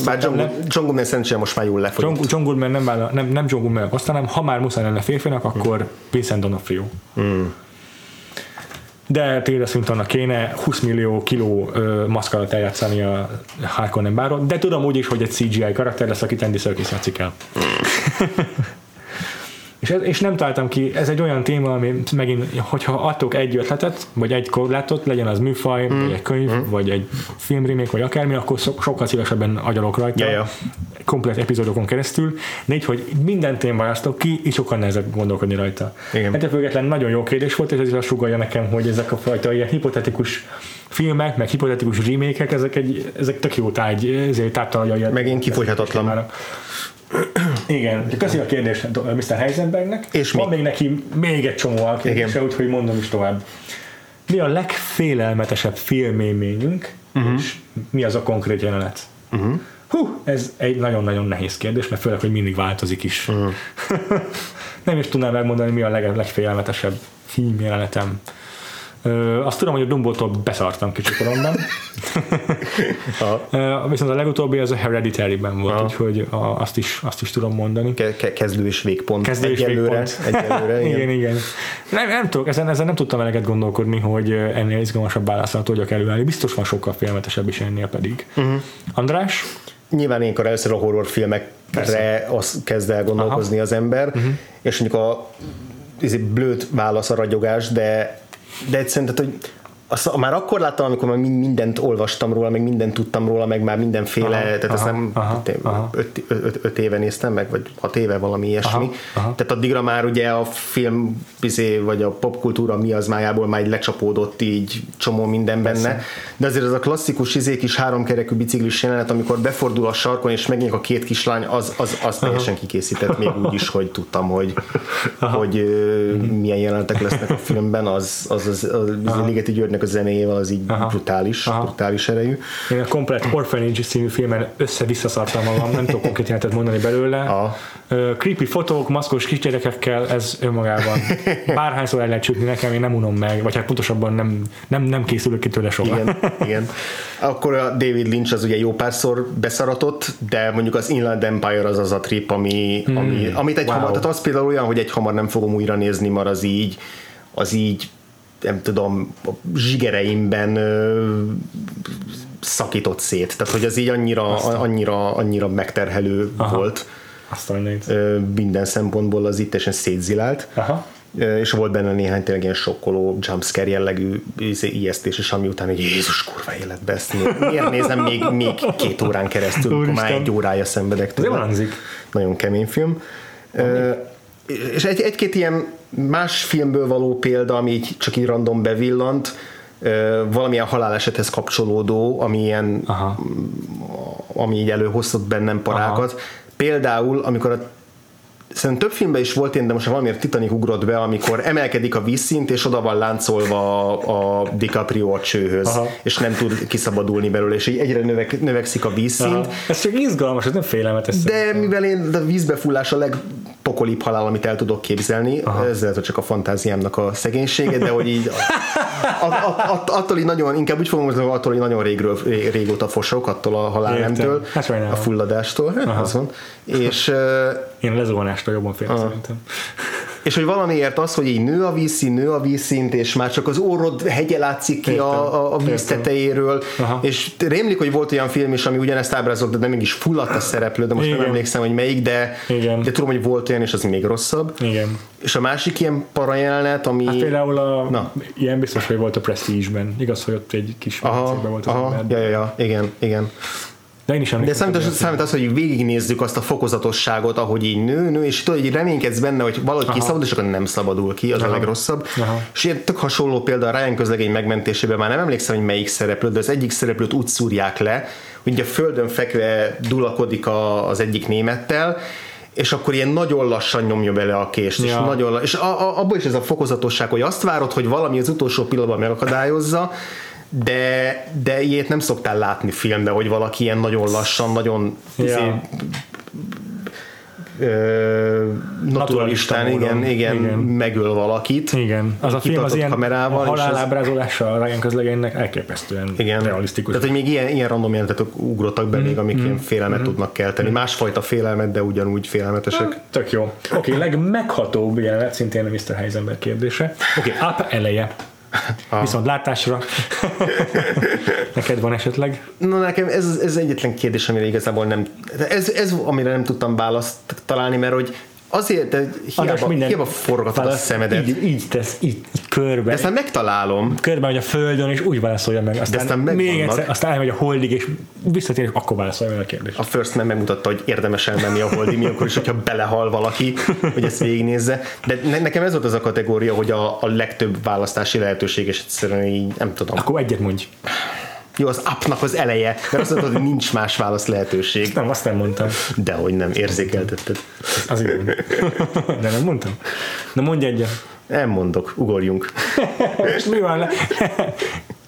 Bár John, le. John Goodman szerencsére most már jól lefogyott. John, John Goodman nem, vállal, nem, nem John Goodman osztanám, ha már muszáj lenne férfinak, akkor Vincent D'Onofrio. De Tilda Swintonnak kéne 20 millió kiló ö, maszkarat eljátszani a Harkonnen báron, de tudom úgy is, hogy egy CGI karakter lesz, akit Andy Serkis játszik el. [LAUGHS] És, és nem találtam ki, ez egy olyan téma, ami megint, hogyha adtok egy ötletet, vagy egy korlátot, legyen az műfaj, mm. vagy egy könyv, mm. vagy egy filmremake, vagy akármi, akkor so, sokkal szívesebben agyalok rajta, Ja, ja. komplet epizódokon keresztül, de így, hogy minden témát választok ki, így sokkal nehezebb gondolkodni rajta. Igen. Ettől függetlenül nagyon jó kérdés volt, és ez is azt sugalja nekem, hogy ezek a fajta ilyen hipotetikus filmek, meg hipotetikus remake ezek, egy, ezek tök jó táj, ezért táptalajai. Megint kifogyhatatlan. Igen, köszi a kérdést Mr. Heisenbergnek. És Van mi? még neki még egy csomó a kérdése, úgyhogy mondom is tovább. Mi a legfélelmetesebb filmélményünk, uh-huh. és mi az a konkrét jelenet? Uh-huh. Hú, ez egy nagyon-nagyon nehéz kérdés, mert főleg, hogy mindig változik is. Uh-huh. [LAUGHS] Nem is tudnám megmondani, mi a leg- legfélelmetesebb filmjelenetem. Ö, azt tudom, hogy a Dumbo-tól beszartam kicsikoromban. [LAUGHS] Ö, viszont a legutóbbi az a Hereditary-ben volt, Aha. úgyhogy a, azt, is, azt is tudom mondani. Ke- ke- kezdő és végpont. Kezdő és egyelőre, végpont. Egyelőre, igen. igen, igen. Nem, nem tudok, ezen, ezen nem tudtam eleget gondolkodni, hogy ennél izgalmasabb válaszol tudjak előállni. Biztos van sokkal félelmetesebb is ennél pedig. Uh-huh. András? Nyilván ilyenkor először a horrorfilmekre Persze. az kezd el gondolkozni Aha. az ember, uh-huh. és mondjuk a blőtt válasz a ragyogás, de, de tehát, hogy azt már akkor láttam, amikor már mind- mindent olvastam róla, meg mindent tudtam róla, meg már mindenféle, Aha, tehát azt aha, nem aha, öt, aha. öt, öt, öt, éve néztem meg, vagy hat éve valami ilyesmi. Aha, aha. Tehát addigra már ugye a film bizé, vagy a popkultúra mi az májából már így lecsapódott így csomó minden benne. De azért ez a klasszikus izé kis háromkerekű biciklis jelenet, amikor befordul a sarkon és megnyílik a két kislány, az, az, az teljesen kikészített, még úgy is, hogy tudtam, hogy, hogy ö, milyen jelenetek lesznek a filmben, az, az, az, az, az Ligeti Györgynek a zenéjével az így Aha. brutális, Aha. brutális erejű. Én a Complete Orphanage című filmen össze-visszaszartam magam, nem tudok konkrét jelentet mondani belőle. Ö, creepy fotók, maszkos kisgyerekekkel, ez önmagában bárhányszor el lehet csütni nekem, én nem unom meg, vagy hát pontosabban nem, nem, nem készülök ki tőle soha. Igen, igen. Akkor a David Lynch az ugye jó párszor beszaratott, de mondjuk az Inland Empire az az a trip, ami, ami, amit egy Wow. hamar, tehát az például olyan, hogy egy hamar nem fogom újra nézni, mert az így, az így nem tudom, a zsigereimben ö, szakított szét. Tehát, hogy az így annyira, annyira, annyira megterhelő Aha. volt Azt a mindenit. ö, minden szempontból, az itt teljesen szétzilált. Aha. Ö, és volt benne néhány tényleg ilyen sokkoló jumpscare jellegű ijesztés, és ami után, hogy Jézus kurva életbe ezt miért, nézem még, még két órán keresztül, amikor már Úristen. egy órája szenvedek tőle. Nagyon kemény film. Ö, és egy, egy-két ilyen más filmből való példa, ami így csak így random bevillant, valamilyen halálesethez kapcsolódó, ami ilyen Aha. ami így előhoztott bennem parákat. Aha. Például, amikor a Szerintem több filmben is volt ilyen, de most valamiért Titanic ugrott be, amikor emelkedik a vízszint, és oda van láncolva a, a DiCaprio a csőhöz, Aha. és nem tud kiszabadulni belőle, és így egyre növek, növekszik a vízszint. Aha. Ez csak izgalmas, ez nem félelmetes. De mivel én a vízbefullás a legpokolibb halál, amit el tudok képzelni, Aha. ez lehet, hogy csak a fantáziámnak a szegénysége, de hogy így a, a, a, attól így nagyon, inkább úgy fogom mondani, attól így nagyon régről, ré- régóta fosok, attól a halálnemtől. Hát a fulladástól, hát. És, Én a lezuhanástól jobban félek szerintem. [LAUGHS] és hogy valamiért az, hogy így nő a vízszín, nő a vízszint, és már csak az orrod hegye látszik ki Értem. a, a, víz tetejéről, Aha. és rémlik, hogy volt olyan film is, ami ugyanezt ábrázolt, de mégis fulladt a szereplő, de most Igen. nem emlékszem, hogy melyik, de, Igen. de tudom, hogy volt olyan, és az még rosszabb. Igen. És a másik ilyen parajelenet, ami... Hát például a, Na. ilyen biztos, hogy volt a Prestige-ben. Igaz, hogy ott egy kis Aha, meccségben volt az aha, ember. ja, ja, ja, igen, igen. De én is De emlékszem. számít hogy az, számít az, hogy végignézzük azt a fokozatosságot, ahogy így nő, nő, és tudod, hogy reménykedsz benne, hogy valahogy kiszabadul, és akkor nem szabadul ki, az a Aha. legrosszabb. Aha. És ilyen tök hasonló példa a Ryan közlegény megmentésében, már nem emlékszem, hogy melyik szereplő, de az egyik szereplőt úgy szúrják le, hogy a földön fekve dulakodik a, az egyik némettel, és akkor ilyen nagyon lassan nyomja bele a kést, és, Ja. nagyon, la- és a, a, abból is ez a fokozatosság, hogy azt várod, hogy valami az utolsó pillanatban megakadályozza, de, de ilyet nem szoktál látni filmben, hogy valaki ilyen nagyon lassan, nagyon Ja. izé, ö, naturalistán, módon. igen, igen, Igen. megöl valakit. Igen, az a film az ilyen kamerával, a és halál ez- ábrázolása a Ryan közlegénynek elképesztően igen. realisztikus. Tehát, hogy még ilyen, ilyen random jelentetek ugrottak be még, amik Mhm. ilyen félelmet tudnak kelteni. Másfajta félelmet, de ugyanúgy félelmetesek. Tök jó. Oké, okay, legmeghatóbb jelenet szintén a Mr. Heisenberg kérdése. Oké, okay, up eleje. Ah. Viszont látásra. [LAUGHS] Neked van esetleg? Na nekem ez, ez egyetlen kérdés, amire igazából nem, ez, ez amire nem tudtam választ találni, mert hogy azért, de hiába, hiába forgatod a szemedet. Így, így tesz, így, így körbe. De aztán megtalálom. körbe megy a földön, és úgy válaszolja meg. Aztán, aztán még egyszer, aztán elmegy a holdig, és visszatér, és akkor válaszolja meg a kérdést. A First Man megmutatta, hogy érdemes elmenni a holdi, mi akkor is, hogyha belehal valaki, hogy ezt végignézze. De ne, nekem ez volt az a kategória, hogy a, a legtöbb választási lehetőség, és egyszerűen így, nem tudom. Akkor egyet mondj. Jó, az appnak az eleje, mert azt mondod, hogy nincs más válasz lehetőség. Nem, azt nem mondtam. De hogy nem, érzékeltetted. Az jó. De nem mondtam. Na mondj egyet. Nem mondok, ugorjunk. És [LAUGHS] mi van le?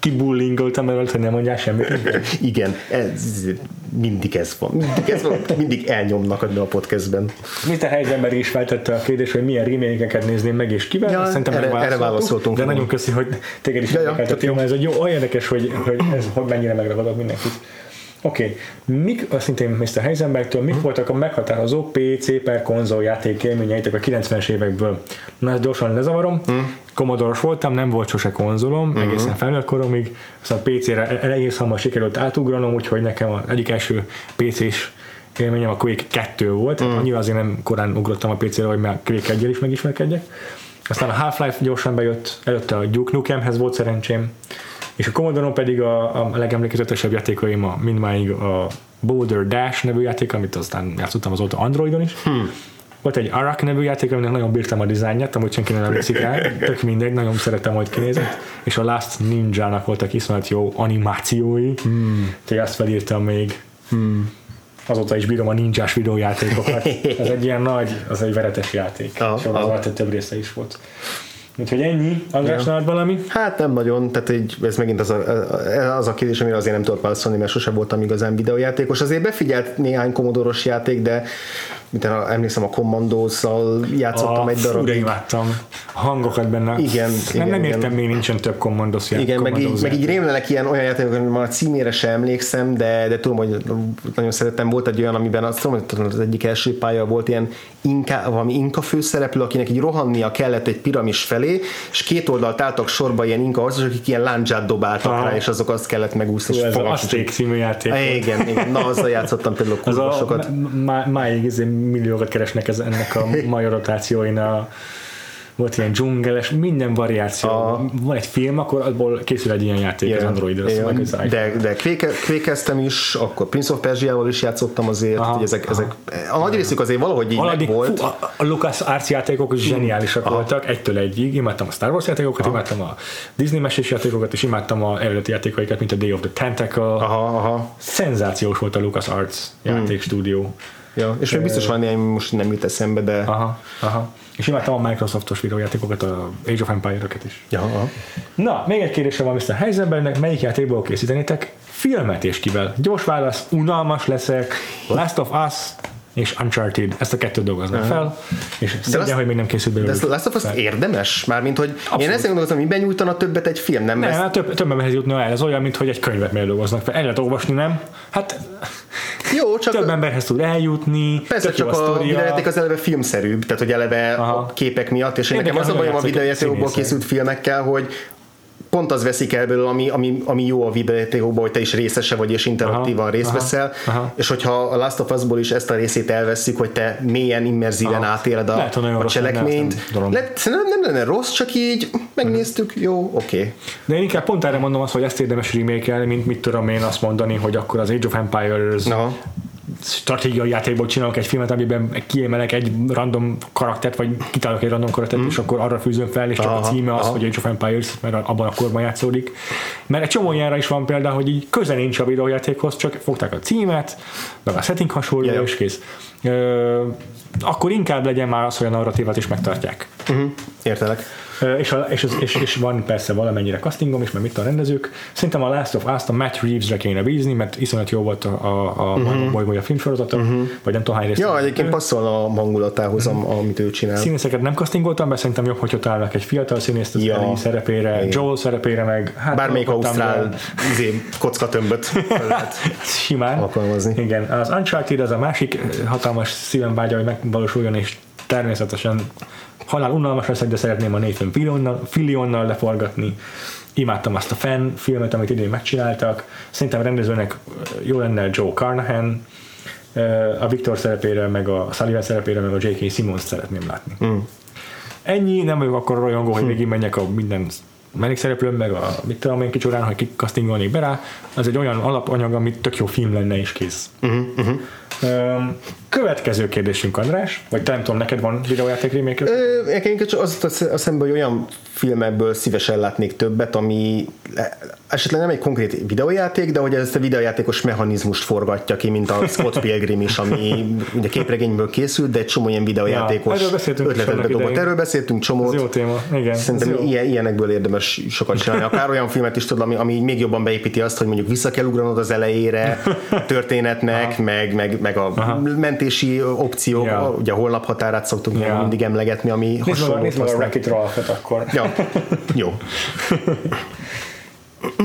Kibullingoltam mert hogy nem mondjál semmit. [LAUGHS] Igen, ez, mindig ez van. Mindig ez van. Mindig elnyomnak ebben a podcastben. Mr. Heisenberg is feltette a kérdést, hogy milyen remékeket nézném meg és kivel. Ja, Szerintem erre- erre válaszoltunk De nagyon köszi, hogy téged is Ja, ja, Jó, mert ez egy jó, olyan érdekes, hogy, hogy ez hogy mennyire megragadott mindenkit. Oké, okay. mik, azt szintén Mr. Heisenbergtől, mik voltak a meghatározó PC per konzol játék élményeitek a 90-es évekből? Na, ezt gyorsan lezavarom. Commodore voltam, nem volt sose konzolom, egészen felnőtt koromig, aztán PC-re egész hamar sikerült átugranom, úgyhogy nekem az egyik első PC-s élményem a Quake 2 volt, mm. annyira azért nem korán ugrottam a PC-re, hogy már Quake 1 is megismerkedjek. Aztán a Half-Life gyorsan bejött, előtte a Duke Nukemhez volt szerencsém, És a Commodore pedig a, a legemlékezetesebb játékaim a mindmáig a Boulder Dash nevű játék, amit aztán játszottam azóta Androidon is. Hmm. Volt egy Arak nevű játék, aminek nagyon bírtam a dizájnját, amúgy senki nem emlékszik rá, tök mindegy, nagyon szeretem, hogy kinézett. És a Last Ninja-nak voltak iszonyat jó animációi, hmm. úgyhogy azt felírtam még. Hmm. Azóta is bírom a ninjás videójátékokat. [LAUGHS] Ez egy ilyen nagy, az egy veretes játék. Ah, és az ah. több része is volt. Úgyhogy ennyi. András, ja. valami? Hát nem nagyon, tehát így, ez megint az a, az a kérdés, amire azért nem tudok válaszolni, mert sose voltam igazán videójátékos. Azért befigyelt néhány komodoros játék, de mint emlékszem a Commandos-szal játszottam a, egy darabig. Fú, imádtam. Hangokat benne. Igen, nem, igen, nem értem, igen. még nincsen több Commandos játék. Igen, meg így, meg így rémlenek ilyen olyan játékok, már a címére sem emlékszem, de, de tudom, hogy nagyon szerettem. Volt egy olyan, amiben azt tudom, hogy az egyik első pálya volt ilyen inka, valami inka főszereplő, akinek így rohannia kellett egy piramis felé, és két oldalt álltak sorba ilyen inka harcosok, akik ilyen láncsát dobáltak Aha. rá, és azok azt kellett megúszni. és Ez az. Azték című játék. Ah, Igen, igen, na azzal játszottam például kurva a, sokat. má, máig izé milliókat keresnek ez, ennek a mai rotációin a volt ilyen dzsungeles, minden variáció. A- Van egy film, akkor abból készül egy ilyen játék az Androidra. igen. meg az iPhone. de, de kvéke, kvékeztem is, akkor Prince of Persia-val is játszottam azért, Aha, hogy ezek, ezek, a nagy részük azért valahogy így Haladni, meg volt. fú, a, a Lucas Arts játékok is zseniálisak voltak, egytől egyig. Imádtam a Star Wars játékokat, imádtam a Disney mesés játékokat, és imádtam a eredeti játékaikat, mint a Day of the Tentacle. Aha, aha. Szenzációs volt a Lucas Arts játékstúdió. Ja, és még biztos van néhány, most nem jut eszembe, de... Aha, aha. És imádtam a Microsoftos videójátékokat, a Age of Empire-öket is. Ja, aha. Na, még egy kérdésem van Mr. Heisenbergnek, melyik játékból készítenétek filmet és kivel? Gyors válasz, unalmas leszek, Last of Us és Uncharted. Ezt a kettőt dolgoznak fel, és szégyen, hogy még nem készült De belőle. ez Last of Us érdemes? Mármint, hogy én Abszolút. ezt gondolkozom, hogy benyújtana többet egy film, nem? Nem, Ezt- hát több, több emberhez jutna el. Ez olyan, mint hogy egy könyvet miért dolgoznak fel. El lehet olvasni, nem? Hát Jó, csak több emberhez tud eljutni. Persze, csak a sztoria. videójáték az eleve filmszerűbb, tehát hogy eleve Aha. a képek miatt, és én nekem az a bajom a videójátékokból készült filmekkel, hogy pont az veszik el belőle, ami, ami, ami jó a videójátékokban, hogy te is részese vagy, és interaktívan Aha, részt aha, veszel, aha. és hogyha a Last of Us-ból is ezt a részét elveszik, hogy te mélyen, immerzíven Aha. átéled a, Lehet, a cselekményt. azt nem nem lenne rossz, csak így megnéztük, jó, oké. Okay. De én inkább pont erre mondom azt, hogy ezt érdemes remake mint mit tudom én azt mondani, hogy akkor az Age of Empires Aha. Stratégiai játékból csinálok egy filmet, amiben kiemelek egy random karaktert, vagy kitálok egy random karaktert, és akkor arra fűzöm fel, és csak Aha, a címe az, aha. hogy Age of Empires, mert abban a korban játszódik. Mert egy csomó ilyenre is van példa, hogy így köze nincs a videójátékhoz, csak fogták a címet, meg a setting hasonló, ja. és kész. Ö, akkor inkább legyen már az, hogy a narratívát is megtartják. Uh-huh. Értelek. És, a, és, az- és, és, van persze valamennyire castingom is, mert mit a rendezők. Szerintem a Last of Us-t a Matt Reeves-re kéne bízni, mert iszonyat jó volt a, a, a uh-huh. bolygója filmsorozata, uh-huh. vagy nem tudom hány részt. Ja, egyébként passzolna a hangulatához, am- amit ő csinál. Színészeket nem castingoltam, be szerintem jobb, hogyha találnak egy fiatal színészt az Ja. Szerepére, Igen. Joel szerepére, meg hát Bármelyik ausztrál izé, kockatömböt [LAUGHS] lehet. simán alkalmazni. Igen, az Uncharted az a másik hatalmas szívem vágya, hogy megvalósuljon, és természetesen halál unalmas leszek, de szeretném a Nathan Fillionnal, Fillionnal leforgatni. Imádtam azt a fan filmet, amit idén megcsináltak. Szerintem a rendezőnek eh, jó lenne Joe Carnahan, eh, a Victor szerepére, meg a Sullivan szerepére, meg a J.K. Simmons szeretném látni. Mm. Ennyi, nem vagyok akkor rajongó, hogy végig menjek a minden mellékszereplőm, meg a mit tudom én kicsorán, hogy kikasztingolnék be rá. Az egy olyan alapanyag, amit tök jó film lenne és kész. Uh-huh, uh-huh. Következő kérdésünk, András, vagy te nem tudom, neked van videójáték remake Nekem csak az a szembe, hogy olyan filmekből szívesen látnék többet, ami le- esetleg nem egy konkrét videójáték, de hogy ezt a videójátékos mechanizmust forgatja ki, mint a [LAUGHS] Scott Pilgrim is, ami ugye képregényből készült, de egy csomó ilyen videójátékos is ötletet bedobott. Erről beszéltünk Ez csomót. jó téma, igen. Szerintem jó. ilyen, ilyenekből érdemes sokat csinálni. Akár olyan filmet is tudod, ami, ami még jobban beépíti azt, hogy mondjuk vissza kell ugranod az elejére történetnek, meg, meg, meg a mentési opciók, Ja. ugye a holnap határát szoktunk Ja. mindig emlegetni, ami Nézd meg, a- hasonló. nézd meg a Wreck-It Ralph-et akkor. Ja, jó. [LAUGHS]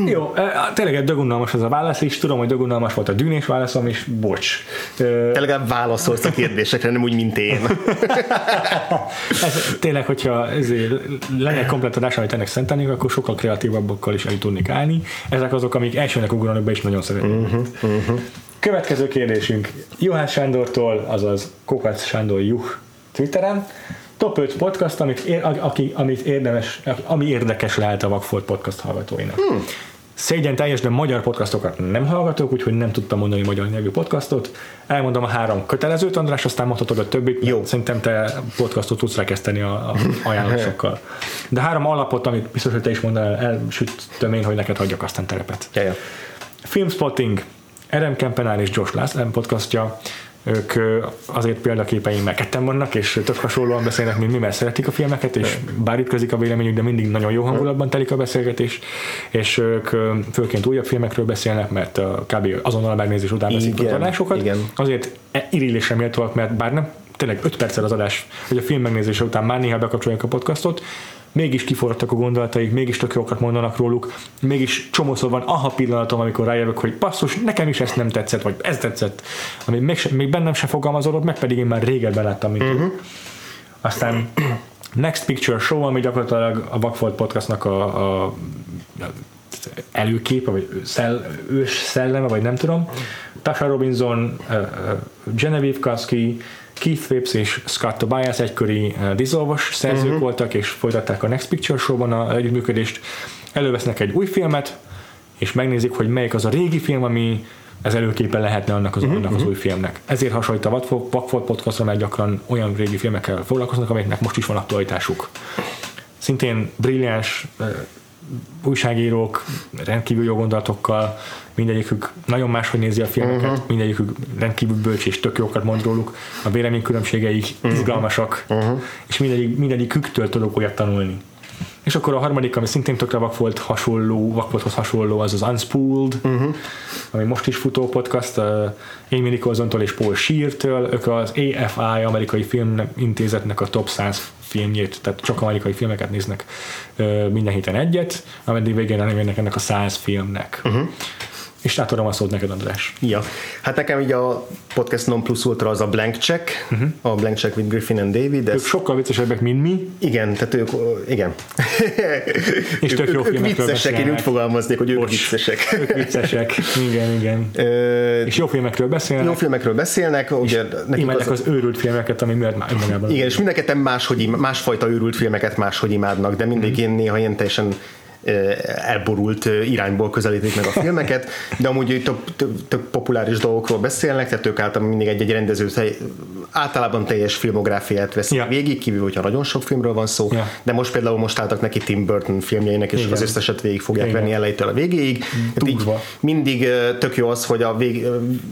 Jó, tényleg egy dögunalmas ez a válasz is, tudom, hogy dögunalmas volt a dűnés válaszom is, bocs. Te legalább válaszolsz a kérdésekre, nem úgy, mint én. [LAUGHS] Ez, tényleg, hogyha ezért lenne egy komplet adás, amit ennek szentelnénk, akkor sokkal kreatívabbakkal is el tudnék állni. Ezek azok, amik elsőnek ugranak be, és nagyon szeretnék. Uh-huh, uh-huh. Következő kérdésünk Juhász Sándortól, azaz Kokac Sándor Juh Twitteren. Top 5 podcast, amit, ér, aki, amit érdemes, ami érdekes lehet a Vagfolt podcast hallgatóinak. Hmm. szégyen teljes, de magyar podcastokat nem hallgatok, úgyhogy nem tudtam mondani magyar nyelvű podcastot. Elmondom a három kötelezőt, András, aztán mondhatod a többit, Jó. szerintem te podcastot tudsz rekeszteni a, a ajánlásokkal. [LAUGHS] De három alapot, amit biztos, hogy te is mondanál, elsütöm én, hogy neked hagyjak aztán terepet. Ja, ja. Filmspotting, Adam Kempenár és Josh Lassen podcastja, ők azért példaképeim, mert ketten vannak, és tök hasonlóan beszélnek, mint mi, mert szeretik a filmeket, és bár ütközik a véleményük, de mindig nagyon jó hangulatban telik a beszélgetés, és ők főként újabb filmekről beszélnek, mert kb. azonnal a megnézés után veszik adásokat. igen. Azért e- irigylésre méltóak, mert bár nem tényleg 5 perccel az adás, hogy a film megnézése után már néha bekapcsolják a podcastot, mégis kiforradtak a gondolataik, mégis tök jókat mondanak róluk, mégis csomószor van aha pillanatom, amikor rájövök, hogy basszus, nekem is ezt nem tetszett, vagy ez tetszett, ami még, se, még bennem se fogalmazódott, meg pedig én már régebben láttam, mint uh-huh. Aztán [CLEARS THROAT] Next Picture Show, ami gyakorlatilag a Vagfolt podcastnak a, a, a előképe, vagy szell, ős szelleme, vagy nem tudom. Tasha Robinson, uh, uh, Genevieve Kasky, Keith Phipps és Scott Tobias egyköri uh, Dissolve-os szerzők uh-huh. voltak, és folytatták a Next Picture Show-ban a együttműködést. Elővesznek egy új filmet, és megnézik, hogy melyik az a régi film, ami ez előképpen lehetne annak az, uh-huh, annak az új filmnek. Ezért hasonlít a Vakfolt podcastra, mert gyakran olyan régi filmekkel foglalkoznak, amelyeknek most is van aktualitásuk. Szintén brilliáns uh, újságírók, rendkívül jó gondolatokkal, mindegyikük nagyon máshogy nézi a filmeket, uh-huh. mindegyikük rendkívül bölcs és tök jókat mond róluk, a véleménykülönbségeik uh-huh. izgalmasak, uh-huh. és mindegyik, mindegyiküktől tudok olyat tanulni. És akkor a harmadik, ami szintén tökre vak volt hasonló, vakfolthoz hasonló, az az Unspooled, uh-huh. ami most is futó podcast, uh, Amy Nicholsontól és Paul Shear-től, ők az AFI, amerikai filmintézetnek a top 100 filmjét, tehát csak amerikai filmeket néznek minden héten egyet, ameddig végén nem jönnek ennek a 100 filmnek. Uh-huh. És átadom a szót neked, András. Ja, hát nekem így a podcast non plus ultra az a Blank Check, uh-huh. a Blank Check with Griffin and David. Ők Ez, sokkal viccesebbek, mint mi, igen, tehát ők, igen. [LAUGHS] És tök jó ők, viccesek, én úgy fogalmaznék, hogy ők Bocs. viccesek. ők viccesek. Igen, igen. Ö, És jó filmekről beszélnek. jó filmekről beszélnek, ugye Imádják az, az őrült filmeket, ami miatt már önmagában. igen, és mind a ketten máshogy, másfajta őrült filmeket máshogy imádnak, de mindig Mhm. én néha ilyen teljesen elborult irányból közelítik meg a filmeket, de amúgy tök, tök, tök populáris dolgokról beszélnek, tehát ők általában mindig egy-egy rendező általában teljes filmográfiát veszik ja. végig, kívül, hogyha nagyon sok filmről van szó, Ja. de most például most álltak neki Tim Burton filmjeinek, és Igen. az összeset végig fogják Igen. venni elejétől a végéig. Durva. mindig ö, tök jó az, hogy a vég,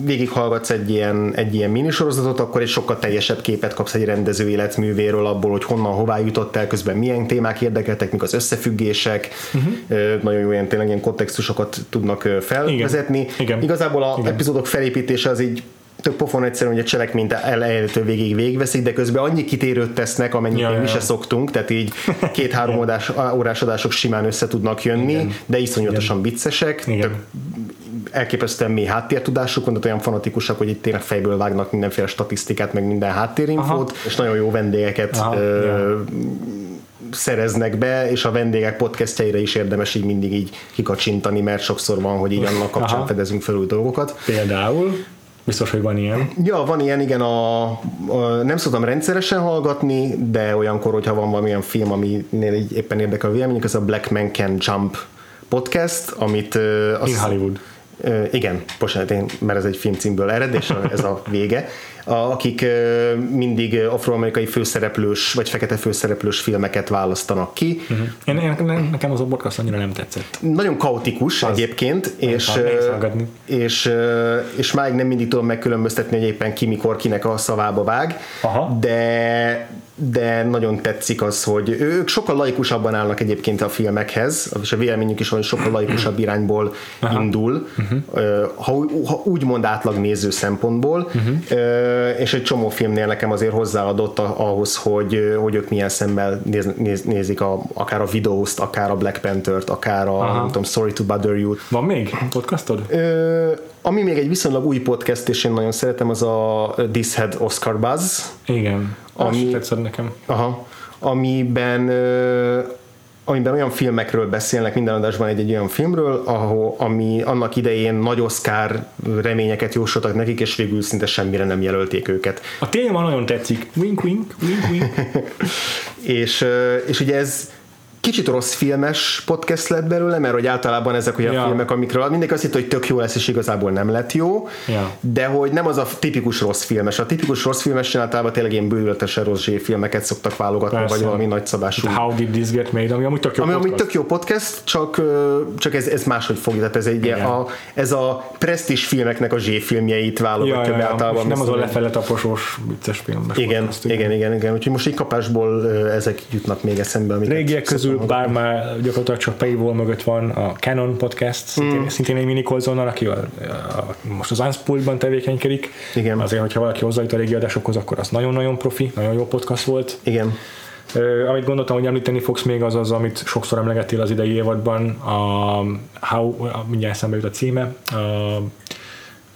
végighallgatsz egy ilyen, egy ilyen minisorozatot, akkor egy sokkal teljesebb képet kapsz egy rendező életművéről, abból, hogy honnan, hová jutott el, közben milyen témák érdekeltek, mik az összefüggések, Mhm. Uh-huh. nagyon jó ilyen, tényleg ilyen kontextusokat tudnak felvezetni. Igen. Igen. Igazából a Igen. epizódok felépítése az így tök pofon egyszerűen, hogy a cselekményt elejétől végig végigveszik, de közben annyi kitérőt tesznek, amennyit Ja, ja, mi se szoktunk, tehát így [LAUGHS] két-három órás, órás adások simán össze tudnak jönni, Igen. de iszonyatosan viccesek, Igen. tök elképesztően mély háttértudásuk van, olyan fanatikusak, hogy itt tényleg fejből vágnak mindenféle statisztikát, meg minden háttérinfót, Aha. és nagyon jó vendégeket Aha, ö, ja. Szereznek be, és a vendégek podcastjaira is érdemes így mindig így kikacsintani, mert sokszor van, hogy így annak kapcsán Aha. fedezünk fel új dolgokat. Például, biztos, hogy van ilyen. Ja, van ilyen, igen, a, a, nem szoktam rendszeresen hallgatni, de olyankor, hogyha van valamilyen film, aminél így éppen érdekel a véleményük, ez a Black Man Can Jump podcast, amit... ö, In azt- Hollywood. Ö, igen, bocsánat, én, mert ez egy filmcímből ered, és ez a vége. Akik mindig afroamerikai főszereplős, vagy fekete főszereplős filmeket választanak ki. Uh-huh. Én, én, nekem az a podcast annyira nem tetszett. Nagyon kaotikus az egyébként, és, és, ö, és máig nem mindig tudom megkülönböztetni, hogy éppen ki mikor kinek a szavába vág, Aha. de de nagyon tetszik az, hogy ők sokkal laikusabban állnak egyébként a filmekhez, és a véleményük is hogy sokkal laikusabb irányból Aha. indul, uh-huh. ha, ha úgymond átlag néző szempontból, uh-huh. és egy csomó filmnél nekem azért hozzáadott ahhoz, hogy, hogy ők milyen szemmel néz, néz, nézik a, akár a videózt, akár a Black Panther-t, akár a nem tudom, Sorry to Bother You. Van még podcastod? Ö, ami még egy viszonylag új podcast, és én nagyon szeretem, az a This Had Oscar Buzz, Igen. Ami- tetszett nekem. Aha, amiben amiben olyan filmekről beszélnek minden adásban egy, egy olyan filmről, ahol, ami annak idején nagy Oscar reményeket jósoltak nekik, és végül szinte semmire nem jelölték őket. A téma nagyon tetszik. Wink, wink, wink, wink. [LAUGHS] És, és ugye ez kicsit rossz filmes podcast lett belőle, mert hogy általában ezek olyan Ja. filmek, amikről mindenki azt hitt, hogy tök jó lesz, és igazából nem lett jó, Ja. de hogy nem az a tipikus rossz filmes. A tipikus rossz filmes általában tényleg ilyen bőületesen rossz filmeket szoktak válogatni, Persze. vagy valami nagyszabású. How did this get made, ami amúgy tök jó Ami, ami podcast. tök jó podcast, csak, csak ez, ez máshogy fogja, tehát ez, egy, Igen. a, ez a presztis filmeknek a zsé-filmjeit válogatja ja, ja, be általában. Nem az a lefele taposós vicces film. igen, igen, igen, igen, úgyhogy most így kapásból ezek jutnak még eszembe. Régiek közül, szoktam bár már gyakorlatilag csak paywall mögött van a Canon podcast, szintén, Hmm. szintén egy Minicolzonnal, aki a, a, most az Unspooled-ban tevékenykedik. Igen. Azért, hogyha valaki hozzájut a régi adásokhoz, akkor az nagyon-nagyon profi, nagyon jó podcast volt. Igen. Ö, amit gondoltam, hogy említeni fogsz még, az az, amit sokszor emlegettél az idei évadban, a How, mindjárt eszembe jut a címe, a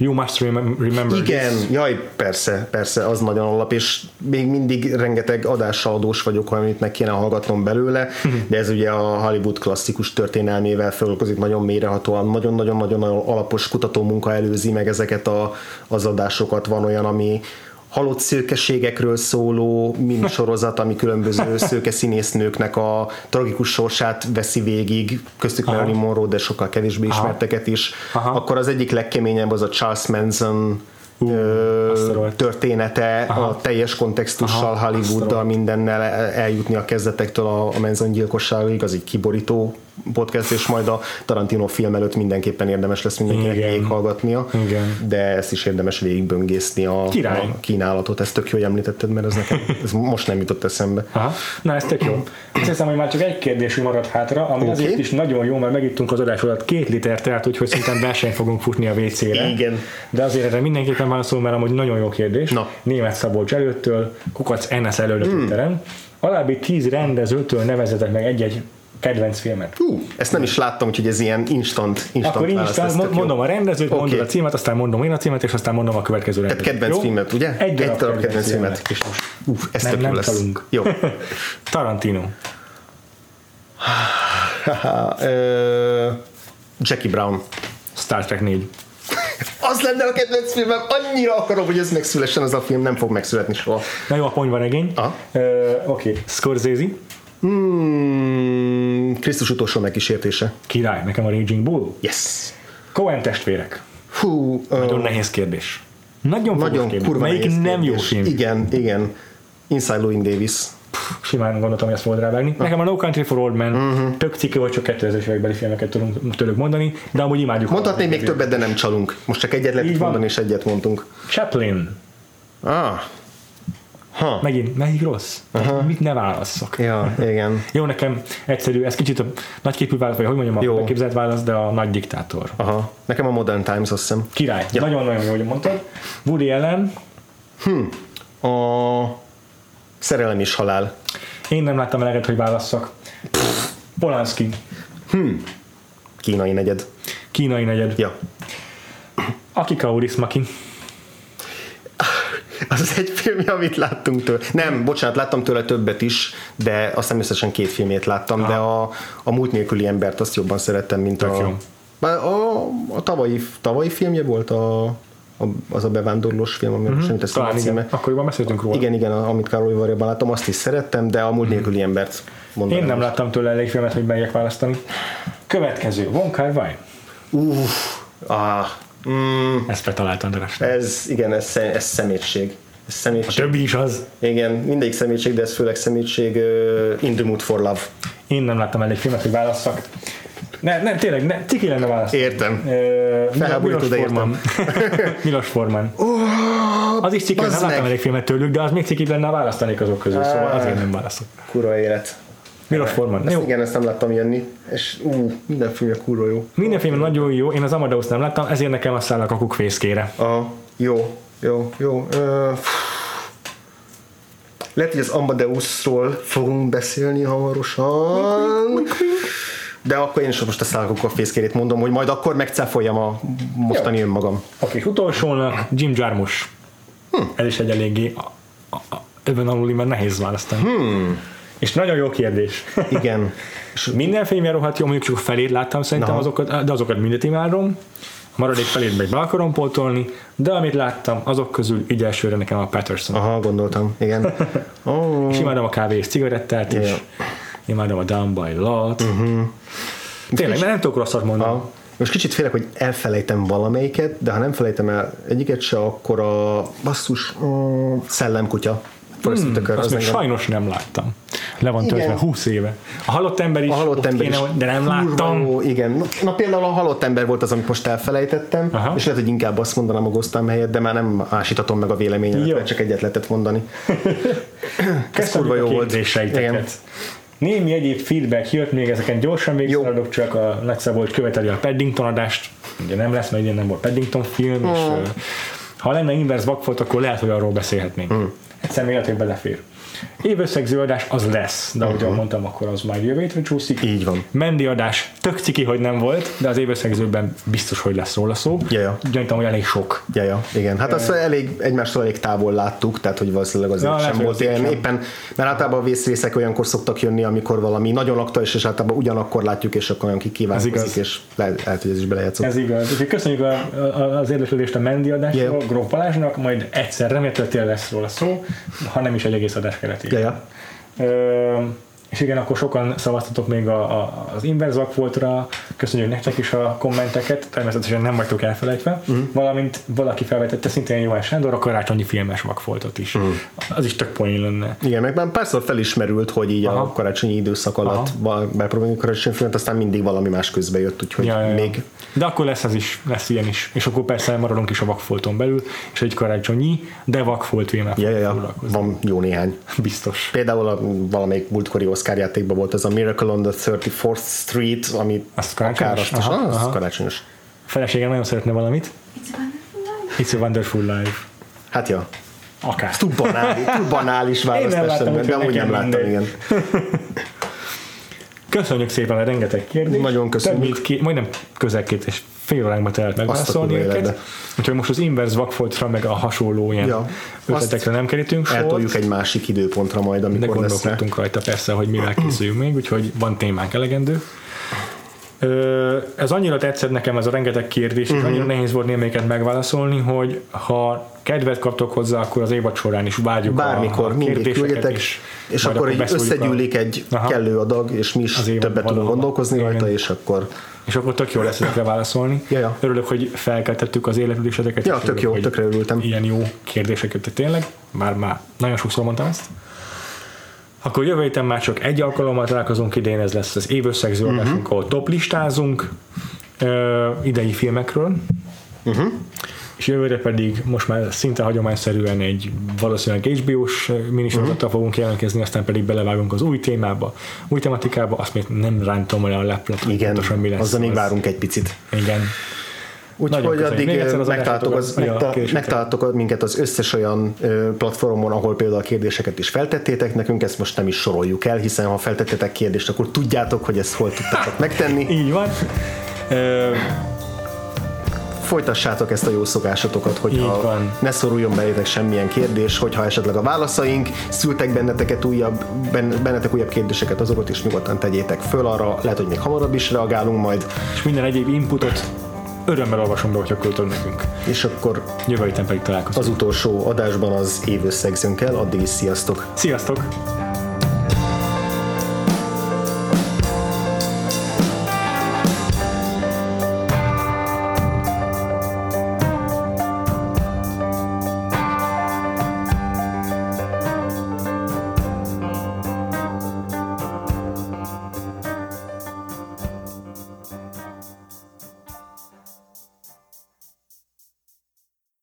You Must Remem- Remember Igen, This. jaj, persze, persze, az nagyon alap, és még mindig rengeteg adással adós vagyok, amit meg kéne hallgatnom belőle, de ez ugye a Hollywood klasszikus történelmével foglalkozik nagyon mélyrehatóan, nagyon-nagyon-nagyon alapos kutatómunka előzi meg ezeket a, az adásokat, van olyan, ami halott szőkeségekről szóló minisorozat, ami különböző [LAUGHS] szőke színésznőknek a tragikus sorsát veszi végig, köztük Aha. Marilyn Monroe, de sokkal kevésbé ismerteket is. Aha. Akkor az egyik legkeményebb az a Charles Manson ö, rohadt. története Aha. a teljes kontextussal, Aha, Hollywooddal, mindennel el- eljutni a kezdetektől a, a Manson gyilkosságig, az egy kiborító podcast, és majd a Tarantino film előtt mindenképpen érdemes lesz mindenkinek Igen. végighallgatnia, Igen. de ezt is érdemes végigböngészni a, Király. a kínálatot, ezt tök jó, hogy említetted, mert ez nekem ez most nem jutott eszembe. Aha. Na ez tök jó. Azt hiszem, hogy már csak egy kérdésünk maradt hátra, ami Oké. azért is nagyon jó, mert megittunk az adás alatt két liter teát, úgyhogy szinte versenyt fogunk futni a WC-re. Igen. De azért erre mindenképpen válaszol, mert amúgy nagyon jó kérdés. Na. Német Szabolcs előttől, Kukac NS hmm. Twitteren. Alábbi tíz rendezőtől nevezetek meg egy-egy kedvenc filmet. Hú, ezt nem is láttam, úgyhogy ez ilyen instant, instant Akkor instant, jó. mondom a rendezőt, Oké. mondom a címet, aztán mondom én a címet, és aztán mondom a következő Tehát rendezőt. kedvenc Jó? filmet, ugye? Egy darab, Egy darab kedvenc filmet. filmet. És most Uff, ez Nem- tök nem lesz. csalunk. Jó. [LAUGHS] Tarantino. [LAUGHS] Jackie Brown. Star Trek 4. [LAUGHS] Az lenne a kedvenc filmem, annyira akarom, hogy ez megszülessen az a film, nem fog megszületni soha. Na jó, a ponyva regény. Oké, okay. Scorsese. Hmm, Krisztus utolsó megkísértése. Király, nekem a Raging Bull. Yes. Coen testvérek. Hú, Nagyon nehéz kérdés. Nagyon, nagyon kérdés. kurva Melyik nehéz nem jó kérdés. film? Igen, igen. Inside Louis Davis. Simán gondoltam, hogy ezt fogod rávágni. Nekem a No Country for Old Men uh-huh. tök cikke, vagy csak 2000-es évekbeli filmeket tudunk tőlük mondani, de amúgy imádjuk. Mondhatnék még többet, de nem csalunk. Most csak egyet lehet mondani, és egyet mondtunk. Chaplin. Ah. Ha. Megint, melyik rossz? Uh-huh. Mit ne válasszok? Ja, igen. [LAUGHS] Jó, nekem egyszerű, ez kicsit a nagyképű válasz, vagy hogy mondjam, a Jó. megképzelt válasz, de a nagy diktátor. Aha. Nekem a Modern Times, azt hiszem. Király. Ja. Nagyon-nagyon jó, hogy mondtad. Woody Allen. A Szerelem és halál. Én nem láttam eleget, hogy válasszak. Polanski. Kínai negyed. Kínai negyed. Ja. Akika Urismaki. Az az egy film, amit láttunk tőle. Nem, bocsánat, láttam tőle többet is, de aztán összesen két filmét láttam, de a, a múlt nélküli embert azt jobban szerettem, mint Tök a, jó. a, a, a tavalyi, tavalyi filmje volt a, a, az a bevándorlós film, ami teszem a Talán igen. címe. Akkoriban beszéltünk róla. Igen, igen, amit Károly Varjában láttam, azt is szerettem, de a múlt nélküli embert mondanám. Én nem most. láttam tőle elég filmet, hogy melyek választani. Következő, Von Kar Wai. Uff, ah, mm, Ezt betalált András. ez, igen, ez, ez szemétség. Ez A szemétség. többi is az. Igen, mindegyik szemétség, de ez főleg szemétség uh, In the Mood for Love. Én nem láttam elég filmet, hogy válasszak. Ne, ne, tényleg, ne, ciki lenne választani. Értem. Ö, Felháborító, Milos de értem. Forman. [LAUGHS] Milos Forman. Az is ciki, nem láttam elég filmet tőlük, de az még ciki lenne, ha választanék azok közül, szóval azért nem válaszok. Kurva élet. Milos Forman. Ezt Jó. igen, ezt nem láttam jönni, és ú, minden filmje kurva jó. Minden film nagyon jó, én az Amadeus nem láttam, ezért nekem a száll a kakuk fészkére. Aha, jó, jó, jó. Ö, lehet, hogy az Amadeusról fogunk beszélni hamarosan. De akkor én is most a szálkok a fészkérét mondom, hogy majd akkor megcáfoljam a mostani önmagam. Oké, utolsónak Jim Jarmusch. Hm. Ez is egy eléggé ebben aluli, mert nehéz választani. Hmm. És nagyon jó kérdés. Igen. Minden filmje rohadt jó, mondjuk csak a felét láttam szerintem Na. azokat, de azokat mindet imádom. A maradék felét meg be akarom pótolni, de amit láttam, azok közül így elsőre nekem a Patterson. Aha, gondoltam, igen. [LAUGHS] Oh. És imádom a kávé és cigarettát is. Ja. imádom a Down by Lot. Uh-huh. Tényleg, nem tudok rosszat mondani. A, most kicsit félek, hogy elfelejtem valamelyiket, de ha nem felejtem el egyiket se, akkor a basszus uh, szellemkutya. Forrest Hmm, Whitaker, azt az még engem- sajnos nem láttam. Le van töltve Igen. 20 éve. A halott ember is, A halott ott ember kéne, is. de nem láttam. Jó, igen. Na, na, például a halott ember volt az, amit most elfelejtettem, Aha. és lehet, hogy inkább azt mondanám a Ghostam helyett, de már nem ásítatom meg a véleményemet, mert csak egyet lehetett mondani. [LAUGHS] Ez kurva jó volt. kérdéseiteket. Némi egyéb feedback jött, még ezeken gyorsan végigszaladok, csak a Nagy Szabolcs követeli a Paddington adást. Ugye nem lesz, mert ugye nem volt Paddington film, és Hmm. ha lenne inverse vakfolt, akkor lehet, hogy arról beszélhetnénk. Egyszer még lehet, hogy belefér. Évösszegző adás az lesz, de ahogy mondtam, akkor az majd jövő hétre csúszik. Így van. Mendi adás tök ciki, hogy nem volt, de az évösszegzőben biztos, hogy lesz róla szó. Ja, ja. Gyanítom, hogy elég sok. Ja, ja, igen. Hát azt elég, egymástól elég távol láttuk, tehát hogy valószínűleg azért Ja, sem volt ilyen. Éppen, mert általában a vészrészek olyankor szoktak jönni, amikor valami nagyon aktuális, és általában ugyanakkor látjuk, és akkor olyan kikívánkozik, és lehet, lehet, hogy ez is belejátszott. Ez igaz. Úgyhogy köszönjük a, a, az érdeklődést a Mendi adásról, Ja. Gróf Balázsnak, majd egyszer remélhetőleg lesz róla szó, ha nem is egy egész adás keretében. Ja, ja. Ö, és igen, akkor sokan szavaztatok még a, a, az Inverse Vakfoltra, köszönjük nektek is a kommenteket, természetesen nem vagytok elfelejtve, mm. valamint valaki felvetette szintén Johan Sándor a karácsonyi filmes vakfoltot is. Mm. Az is tök poén lenne. Igen, meg már párszor felismerült, hogy így Aha. a karácsonyi időszak alatt bepróbáljuk a karácsonyi filmet, aztán mindig valami más közbe jött, úgyhogy Ja, ja, ja. még De akkor lesz ez is, lesz ilyen is. És akkor persze maradunk is a vakfolton belül, és egy karácsonyi, de vakfolt filmmel ja, ja, ja, van jó néhány. [LAUGHS] Biztos. Például a, valamelyik múltkori Oscar játékban volt az a Miracle on the 34th Street, ami Azt karácsonyos? akár azt Aha, ah, az aha. karácsonyos. Feleségem nagyon szeretne valamit. It's a wonderful life. Hát ja, Akár. túl banális, túl banális választás, láttam, nem, de amúgy nem láttam, igen. [LAUGHS] Köszönjük szépen a rengeteg kérdést. Nagyon köszönjük. Több mint két, majdnem közel két és fél óránkba telt megválaszolni őket. Úgyhogy most az inverse vakfoltra, meg a hasonló ilyen Ja. ötletekre nem kerítünk sort. Eltoljuk egy másik időpontra majd, de amikor lesz rá. gondolkodtunk rajta persze, hogy mivel készüljünk még, úgyhogy van témánk elegendő. Ez annyira tetszett nekem ez a rengeteg kérdés, és annyira nehéz volt némelyiket megválaszolni, hogy ha kedvet kaptok hozzá, akkor az évad során is várjuk Bármikor, a, mindig küldjetek, és, és akkor beszúrjuk összegyűlik a, egy Aha. kellő adag, és mi is többet tudunk gondolkozni Igen. rajta, és akkor és akkor tök jó lesz ezekre válaszolni. Ja, ja. Örülök, hogy felkeltettük az érdeklődéseteket. Ja, tök örülök, jó, tökre örültem. Ilyen jó kérdéseket de tényleg, bár már nagyon sokszor mondtam ezt. Akkor jövő héten már csak egy alkalommal találkozunk idén, ez lesz az évösszegző uh-huh. ahol top listázunk ö, idei filmekről. Uh-huh. És jövőre pedig most már szinte hagyományszerűen egy valószínűleg HBO-s minisorozattal fogunk jelentkezni, aztán pedig belevágunk az új témába, új tematikába, azt még nem rántom le a leplet, igen, pontosan mi lesz. azzal még az. várunk egy picit. Igen. Úgyhogy addig az megtaláltok, az, megta, megtaláltok minket az összes olyan platformon, ahol például a kérdéseket is feltettétek nekünk, ezt most nem is soroljuk el, hiszen ha feltettetek kérdést, akkor tudjátok, hogy ezt hol tudtátok megtenni. Így van. Folytassátok ezt a jó szokásotokat, hogyha ne szoruljon belétek semmilyen kérdés, hogyha esetleg a válaszaink szültek benneteket újabb, ben- bennetek újabb kérdéseket, azokat is nyugodtan tegyétek föl arra, lehet, hogy még hamarabb is reagálunk majd, és minden egyéb inputot örömmel olvasom be, hogyha küldöd nekünk. és akkor Jövő héten pedig találkozunk. az utolsó adásban az évösszegzünk el, addig is sziasztok! Sziasztok!